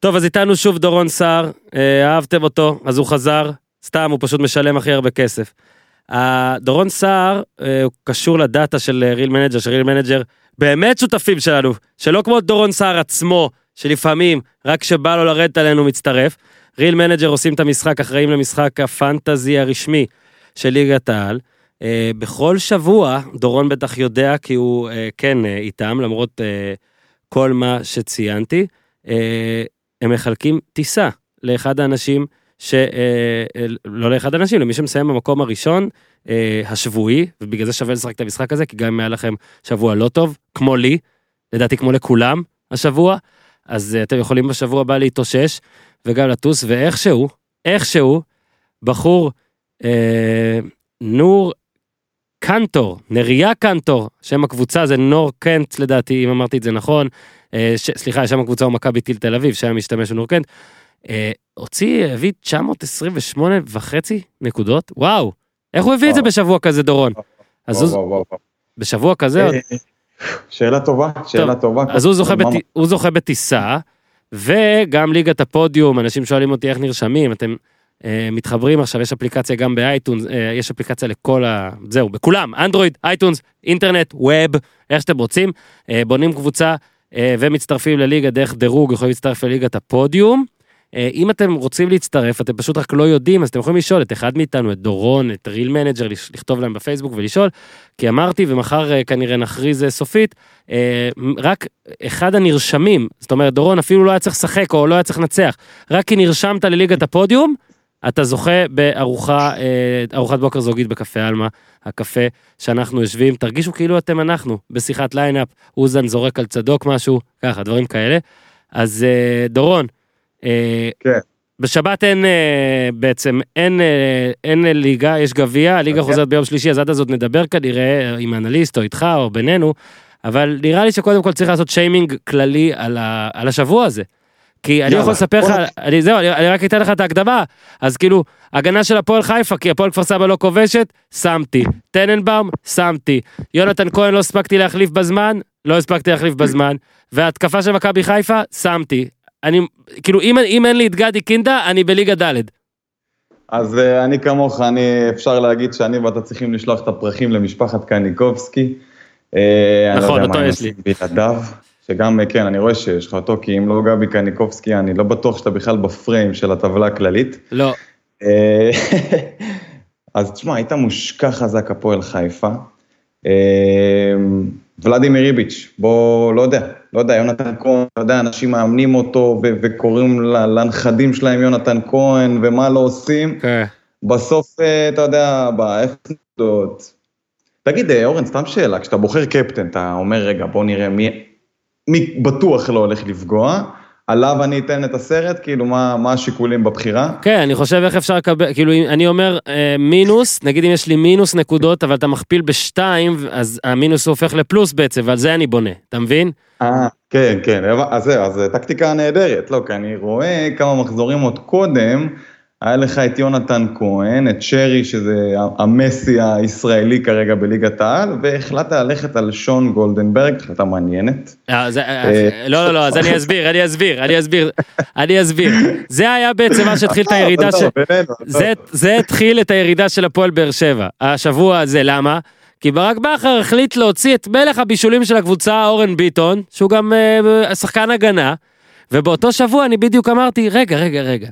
טוב, אז איתנו שוב דורון סער, אה, אהבתם אותו, אז הוא חזר, סתם, הוא פשוט משלם הכי הרבה כסף. ה- דורון סער אה, הוא קשור לדאטה של אה, Real Manager, ש Real Manager באמת שותפים שלנו, שלא כמו דורון סער עצמו, שלפעמים רק כשבא לו לרדת עלינו מצטרף. Real Manager עושים את המשחק, אחראים למשחק ה fantasy הרשמי של ליגת העל. אה, בכל שבוע, דורון בטח יודע כי הוא אה, כן אה, איתם, למרות אה, כל מה שציינתי, אה, הם מחלקים טיסה לאחד האנשים ש... אה, לא לאחד האנשים, למי שמסיים במקום הראשון, אה, השבועי, ובגלל זה שווה לשחק את המשחק הזה, כי גם אם היה לכם שבוע לא טוב, כמו לי, לדעתי כמו לכולם השבוע, אז אה, אתם יכולים בשבוע הבא להתאושש וגם לטוס, ואיכשהו, איכשהו, בחור, אה, נור קנטור, נריה קנטור, שם הקבוצה זה נור קנט לדעתי, אם אמרתי את זה נכון, אה, ש, סליחה, שם הקבוצה הוא מכבי טיל תל אביב, שהיה משתמש בנור קנט, אה, הוציא, הביא 928 וחצי נקודות, וואו, איך הוא הביא את זה וואו. בשבוע כזה דורון? אז וואו, הוא, וואו, וואו, וואו. בשבוע כזה, שאלה טובה, שאלה טובה. אז הוא זוכה, בט... הוא זוכה בטיסה, וגם ליגת הפודיום, אנשים שואלים אותי איך נרשמים, אתם אה, מתחברים עכשיו, יש אפליקציה גם ב iTunes, אה, יש אפליקציה לכל ה... זהו, בכולם, אנדרואיד, iTunes, אינטרנט, web, איך שאתם רוצים, אה, בונים קבוצה אה, ומצטרפים לליגה דרך דירוג, יכולים להצטרף לליגת הפודיום. אה, אם אתם רוצים להצטרף, אתם פשוט רק לא יודעים, אז אתם יכולים לשאול את אחד מאיתנו, את דורון, את Real Manager, לכתוב להם בפייסבוק ולשאול, כי אמרתי, ומחר אה, כנראה נכריז אה, סופית, רק אחד הנרשמים, זאת אומרת, דורון אפילו לא היה צריך לשחק או לא היה צריך לנצח, רק כי נרשמת לליגת הפודיום, אתה זוכה בארוחה, אה, ארוחת בוקר זוגית בקפה עלמה, הקפה שאנחנו יושבים, תרגישו כאילו אתם אנחנו, בשיחת line-up, אוזן זורק על צדוק משהו, ככה, דברים כאלה. אז דורון, כן. בשבת אין אה, בעצם, אין, אה, אין ליגה, יש גביע, הליגה אוקיי. חוזרת ביום שלישי, אז עד אז עוד נדבר כנראה עם אנליסט או איתך או בינינו, אבל נראה לי שקודם כל צריך לעשות שיימינג כללי על, ה, על השבוע הזה. כי אני יכול לספר לך, אני, זהו, אני, אני רק אתן לך את ההקדמה, אז כאילו, הגנה של הפועל חיפה, כי הפועל כפר סבא לא כובשת, שמתי. טננבאום, שמתי. יונתן כהן לא הספקתי להחליף בזמן, לא הספקתי להחליף בזמן. וההתקפה של מכבי חיפה, שמתי. אני, כאילו, אם, אם אין לי את גדי קינדה, אני בליגה ד'. אז אה, אני כמוך, אני, אפשר להגיד שאני ואתה צריכים לשלוח את הפרחים למשפחת קניקובסקי. לא נכון, אותו יש לי. בלעדיו. שגם, אה, כן, אני רואה שיש לך אותו, כי אם לא גבי קניקובסקי, אני לא בטוח שאתה בכלל בפריים של הטבלה הכללית. לא. אה, אז תשמע, היית מושקע חזק הפועל חיפה. אה, ולדימיר איביץ', בוא, לא יודע, לא יודע, יונתן כהן, אתה יודע, אנשים מאמנים אותו ו- וקוראים לנכדים שלהם יונתן כהן ומה לא עושים. כן. בסוף, אה, אתה יודע, באפס נקודות. תגיד, אה, אורן, סתם שאלה, כשאתה בוחר קפטן, אתה אומר, רגע, בוא נראה מי, מי בטוח לא הולך לפגוע, עליו אני אתן את הסרט, כאילו, מה, מה השיקולים בבחירה? כן, אני חושב איך אפשר לקבל, כאילו, אני אומר אה, מינוס, נגיד אם יש לי מינוס נקודות, אבל אתה מכפיל בשתיים, אז המינוס הופך לפלוס בעצם, ועל זה אני בונה, אתה מבין? אה, כן, כן, אז זהו, אז טקטיקה נהדרת, לא, כי אני רואה כמה מחזורים עוד קודם, היה לך את יונתן כהן, את שרי, שזה המסי הישראלי כרגע בליגת העל, והחלטת ללכת על שון גולדנברג, החלטה מעניינת. אה, אה, אה, לא, לא, לא, אז אני אסביר, אני אסביר, אני אסביר, אני אסביר. זה היה בעצם מה שהתחיל את הירידה עזוב, של... בינינו, זה, זה התחיל את הירידה של הפועל באר שבע, השבוע הזה, למה? כי ברק בכר החליט להוציא את מלך הבישולים של הקבוצה, אורן ביטון, שהוא גם שחקן הגנה, ובאותו שבוע אני בדיוק אמרתי, רגע, רגע, רגע,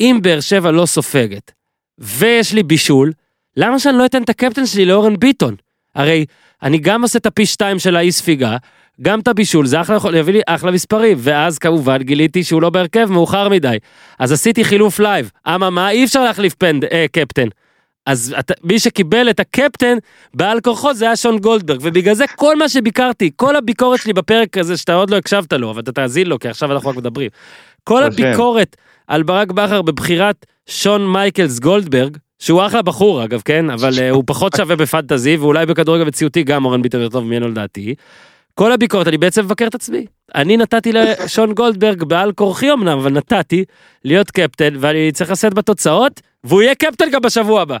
אם באר שבע לא סופגת, ויש לי בישול, למה שאני לא אתן את הקפטן שלי לאורן ביטון? הרי אני גם עושה את הפי שתיים של האי ספיגה, גם את הבישול, זה אחלה, יכול להביא לי אחלה מספרים, ואז כמובן גיליתי שהוא לא בהרכב מאוחר מדי. אז עשיתי חילוף live, אממה, אי אפשר להחליף פנד, אה, קפטן. אז אתה, מי שקיבל את הקפטן בעל כורחו זה היה שון גולדברג, ובגלל זה כל מה שביקרתי, כל הביקורת שלי בפרק הזה, שאתה עוד לא הקשבת לו, אבל אתה תאזין לו, כי עכשיו אנחנו רק מדברים. כל. הביקורת על ברק בכר בבחירת שון מייקלס גולדברג, שהוא אחלה בחור אגב, כן? אבל אה, הוא פחות שווה ב fantasy, ואולי בכדורגל מציאותי גם אורן ביטון יותר טוב ממנו לדעתי. כל הביקורת, אני בעצם מבקר את עצמי. אני נתתי לשון גולדברג בעל כורחי אמנם, אבל נתתי להיות קפטן, ואני צריך לשאת בתוצאות, והוא יהיה קפטן גם בשבוע הבא.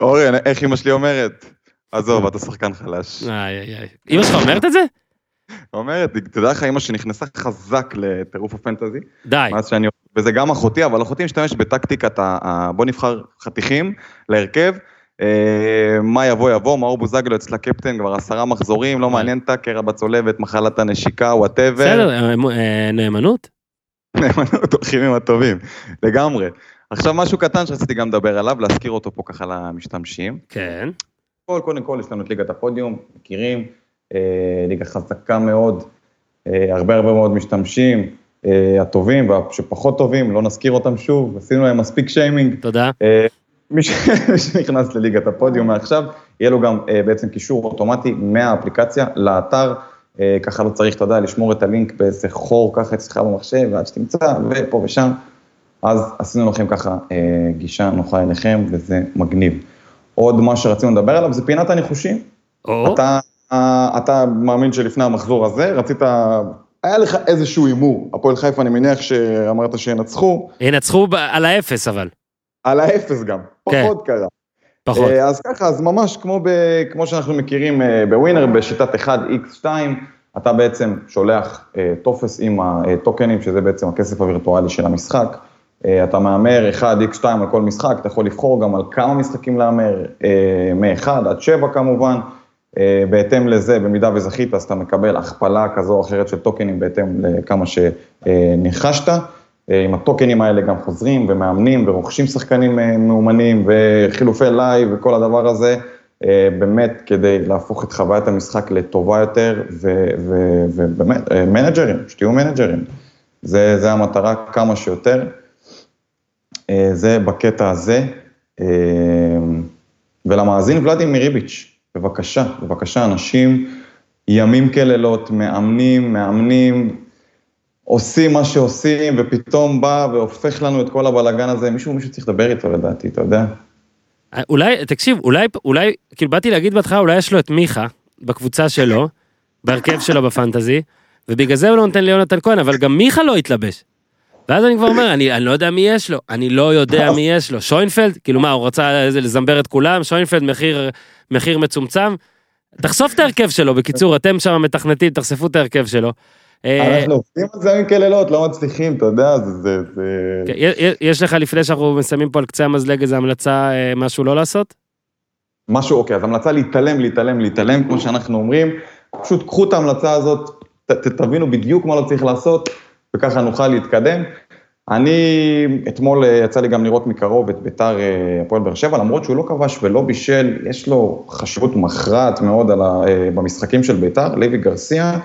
אורן, איך אמא שלי אומרת? עזוב, אתה שחקן חלש. איי איי איי. אמא שלך אומרת את זה? אומרת, תדע לך, אמא שנכנסה חזק לטירוף הפנטזי, די. מאז שאני... וזה גם אחותי, אבל אחותי משתמשת בטקטיקת ה... בוא נבחר חתיכים להרכב, אה, מה יבוא יבוא, מאור בוזגלו אצל הקפטן כבר עשרה מחזורים, לא מעניין אותה, קרע בצולבת, מחלת הנשיקה, whatever. בסדר, אה, אה, נאמנות? נאמנות הולכים עם הטובים, לגמרי. עכשיו משהו קטן שרציתי גם לדבר עליו, להזכיר אותו פה ככה למשתמשים. כן. קודם כל יש לנו את ליגת הפודיום, מכירים, אה, ליגה חזקה מאוד, אה, הרבה הרבה מאוד משתמשים, אה, הטובים והשפחות טובים, לא נזכיר אותם שוב, עשינו להם מספיק שיימינג. תודה. אה, מי שנכנס לליגת הפודיום מעכשיו, יהיה לו גם אה, בעצם קישור אוטומטי מהאפליקציה לאתר, אה, ככה לא צריך, אתה יודע, לשמור את הלינק באיזה חור ככה אצלך במחשב, ועד שתמצא, ופה ושם. אז עשינו לכם ככה אה, גישה נוחה אליכם, וזה מגניב. עוד מה שרצינו לדבר עליו זה פינת הניחושים. או, אתה, אה, אתה מאמין שלפני המחזור הזה, רצית, היה לך איזשהו הימור, הפועל חיפה, אני מניח שאמרת שינצחו, ינצחו על האפס אבל, על האפס גם, כן. פחות קרה. פחות. אה, אז ככה, אז ממש כמו, ב, כמו שאנחנו מכירים אה, בווינר, בשיטת 1x2, אתה בעצם שולח אה, טופס עם הטוקנים, שזה בעצם הכסף הווירטואלי של המשחק. אה, אתה מהמר 1x2 על כל משחק, אתה יכול לבחור גם על כמה משחקים להמר, אה, מ-1 עד 7 כמובן. אה, בהתאם לזה, במידה וזכית, אז אתה מקבל הכפלה כזו או אחרת של טוקנים בהתאם לכמה שניחשת. אה, עם הטוקנים האלה גם חוזרים ומאמנים ורוכשים שחקנים אה, מאומנים וחילופי live וכל הדבר הזה, אה, באמת כדי להפוך את חוויית המשחק לטובה יותר, ובאמת, אה, מנג'רים, שתהיו מנג'רים. זה, זה המטרה כמה שיותר. אה, זה בקטע הזה. אה, ולמאזין ולדימיר ריביץ', בבקשה, בבקשה, אנשים ימים כלילות, מאמנים, מאמנים, עושים מה שעושים, ופתאום בא והופך לנו את כל הבלאגן הזה, מישהו, מישהו צריך לדבר איתו לדעתי, אתה יודע? אה, אולי, תקשיב, אולי, אולי, כאילו באתי להגיד בהתחלה, אולי יש לו את מיכה בקבוצה שלו, בהרכב שלו בפנטזי, ובגלל זה הוא לא נותן ליונתן כהן, אבל גם מיכה לא התלבש. ואז אני כבר אומר, אני, אני לא יודע מי יש לו, אני לא יודע מי יש לו. שוינפלד, כאילו מה, הוא רצה לזמבר את כולם, שוינפלד מחיר, מחיר מצומצם. תחשוף את ההרכב שלו, בקיצור, אתם שם מתכנתים, תחשפו את ההרכב שלו. אה, אנחנו עובדים על זה ימים כלילות, לא מצליחים, אתה יודע, זה... כן, יש לך לפני שאנחנו מסיימים פה על קצה המזלג איזה המלצה, אה, משהו לא לעשות? משהו, אוקיי, אז המלצה להתעלם, להתעלם, להתעלם, כמו שאנחנו אומרים, פשוט קחו את ההמלצה הזאת, תבינו בדיוק מה לא צריך לעשות, וככה נוכל להתקדם. אני, אתמול אה, יצא לי גם לראות מקרוב את ביתר אה, הפועל באר שבע, למרות שהוא לא כבש ולא בישל, יש לו חשיבות מכרעת מאוד ה, אה, במשחקים של ביתר, לוי גרסיה,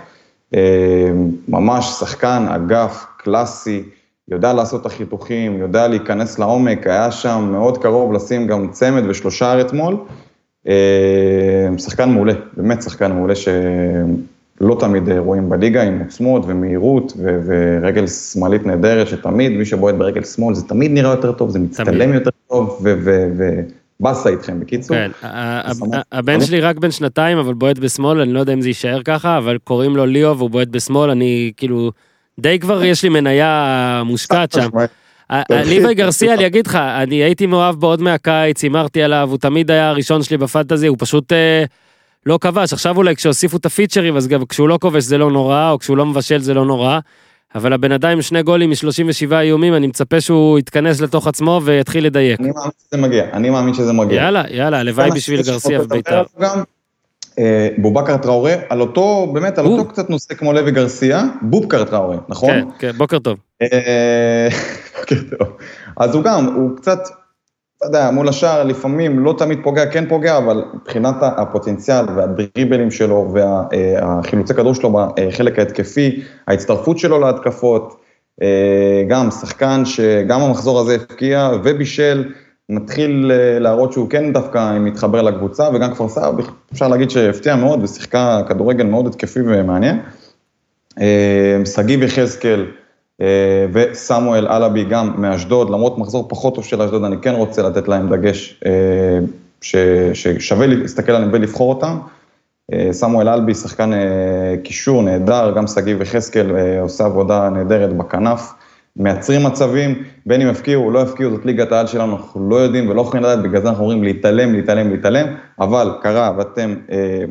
ממש שחקן אגף קלאסי, יודע לעשות את החיתוכים, יודע להיכנס לעומק, היה שם מאוד קרוב לשים גם צמד ושלושה אתמול. שחקן מעולה, באמת שחקן מעולה שלא תמיד רואים בליגה, עם עוצמות ומהירות ו- ורגל שמאלית נהדרת, שתמיד מי שבועט ברגל שמאל זה תמיד נראה יותר טוב, זה מצטלם. יותר טוב ובאסה איתכם בקיצור. כן. הבן שלי רק בן שנתיים, אבל בועט בשמאל, אני לא יודע אם זה יישאר ככה, אבל קוראים לו ליאו והוא בועט בשמאל, אני כאילו, די כבר יש לי מניה מושקעת שם. ליווי גרסיה, אני אגיד לך, אני הייתי מאוהב בו עוד מהקיץ, הימרתי עליו, הוא תמיד היה הראשון שלי בפנטזי, הוא פשוט אה, לא כבש. עכשיו אולי כשהוסיפו את הפיצ'רים, אז גם כשהוא לא כובש זה לא נורא, או כשהוא לא מבשל זה לא נורא. אבל הבן אדם עם שני גולים מ-37 איומים, אני מצפה שהוא יתכנס לתוך עצמו ויתחיל לדייק. אני מאמין שזה מגיע, אני מאמין שזה מגיע. יאללה, יאללה, הלוואי בשביל גרסיה ובית"ר. אה, בובקר טראורה, על אותו, באמת, על. אותו קצת נושא כמו לוי גרסיה, בובקר טראורה, נכון? כן, כן, בוקר טוב. אה, בוקר טוב. אז הוא גם, הוא קצת, אתה יודע, מול השער לפעמים לא תמיד פוגע, כן פוגע, אבל מבחינת הפוטנציאל והדריבלים שלו והחילוצי כדור שלו בחלק ההתקפי, ההצטרפות שלו להתקפות, אה, גם שחקן שגם המחזור הזה הפקיע ובישל, מתחיל אה, להראות שהוא כן דווקא מתחבר לקבוצה, וגם כפר סבא, אפשר להגיד שהפתיע מאוד ושיחקה כדורגל מאוד התקפי ומעניין. אה, שגיב יחזקאל וסמואל אלאבי גם מאשדוד, למרות מחזור פחות טוב של אשדוד, אני כן רוצה לתת להם דגש אה, ש- ששווה להסתכל עליהם ולבחור אותם. אה, סמואל אלבי, שחקן אה, קישור נהדר, גם שגיב יחזקאל אה, עושה עבודה נהדרת בכנף, מייצרים מצבים, בין אם יפקיעו או לא יפקיעו, זאת ליגת העל שלנו, אנחנו לא יודעים ולא יכולים לדעת, בגלל זה אנחנו אומרים להתעלם, להתעלם, להתעלם, אבל קרה ואתם אה,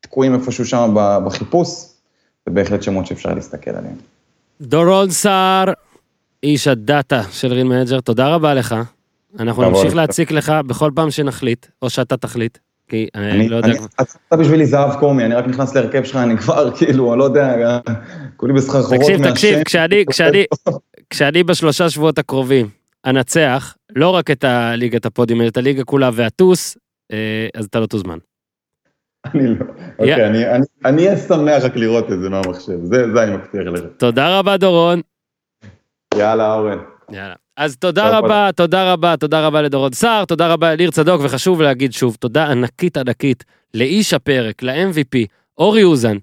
תקועים איפשהו שם בחיפוש, זה בהחלט שמות שאפשר להסתכל עליהם. דורון סער, איש הדאטה של ריל מנג'ר, תודה רבה לך. אנחנו נמשיך. להציק לך בכל פעם שנחליט, או שאתה תחליט, כי אני אני, לא יודע... אני, אתה בשבילי זהב קומי, אני רק נכנס להרכב שלך, אני כבר כאילו, אני לא יודע, כולי בסחרחורות תקשיב, מהשם. תקשיב, כשאני, כשאני, כשאני בשלושה שבועות הקרובים אנצח לא רק את הליגת הפודיום, אלא את הליגה כולה ואטוס, אה, אז אתה לא תוזמן. אני לא, אוקיי, אני- אהיה שמח רק לראות את זה מהמחשב, זה אני מבטיח לך. תודה רבה דורון. יאללה, אורן. יאללה. אז תודה רבה, תודה רבה, תודה רבה לדורון סער, תודה רבה לניר צדוק, וחשוב להגיד שוב, תודה ענקית ענקית לאיש הפרק, ל-MVP, אורי אוזן,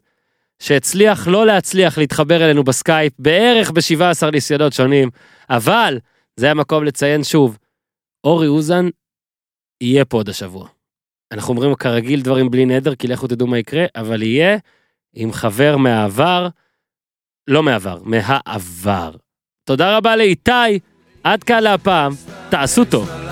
שהצליח לא להצליח להתחבר אלינו בסקייפ בערך ב-17 ניסיונות שונים, אבל זה המקום לציין שוב, אורי אוזן יהיה פה עוד השבוע. אנחנו אומרים כרגיל דברים בלי נדר, כי לכו תדעו מה יקרה, אבל יהיה עם חבר מהעבר, לא מהעבר, מהעבר. תודה רבה לאיתי, עד כאן להפעם, תעשו טוב.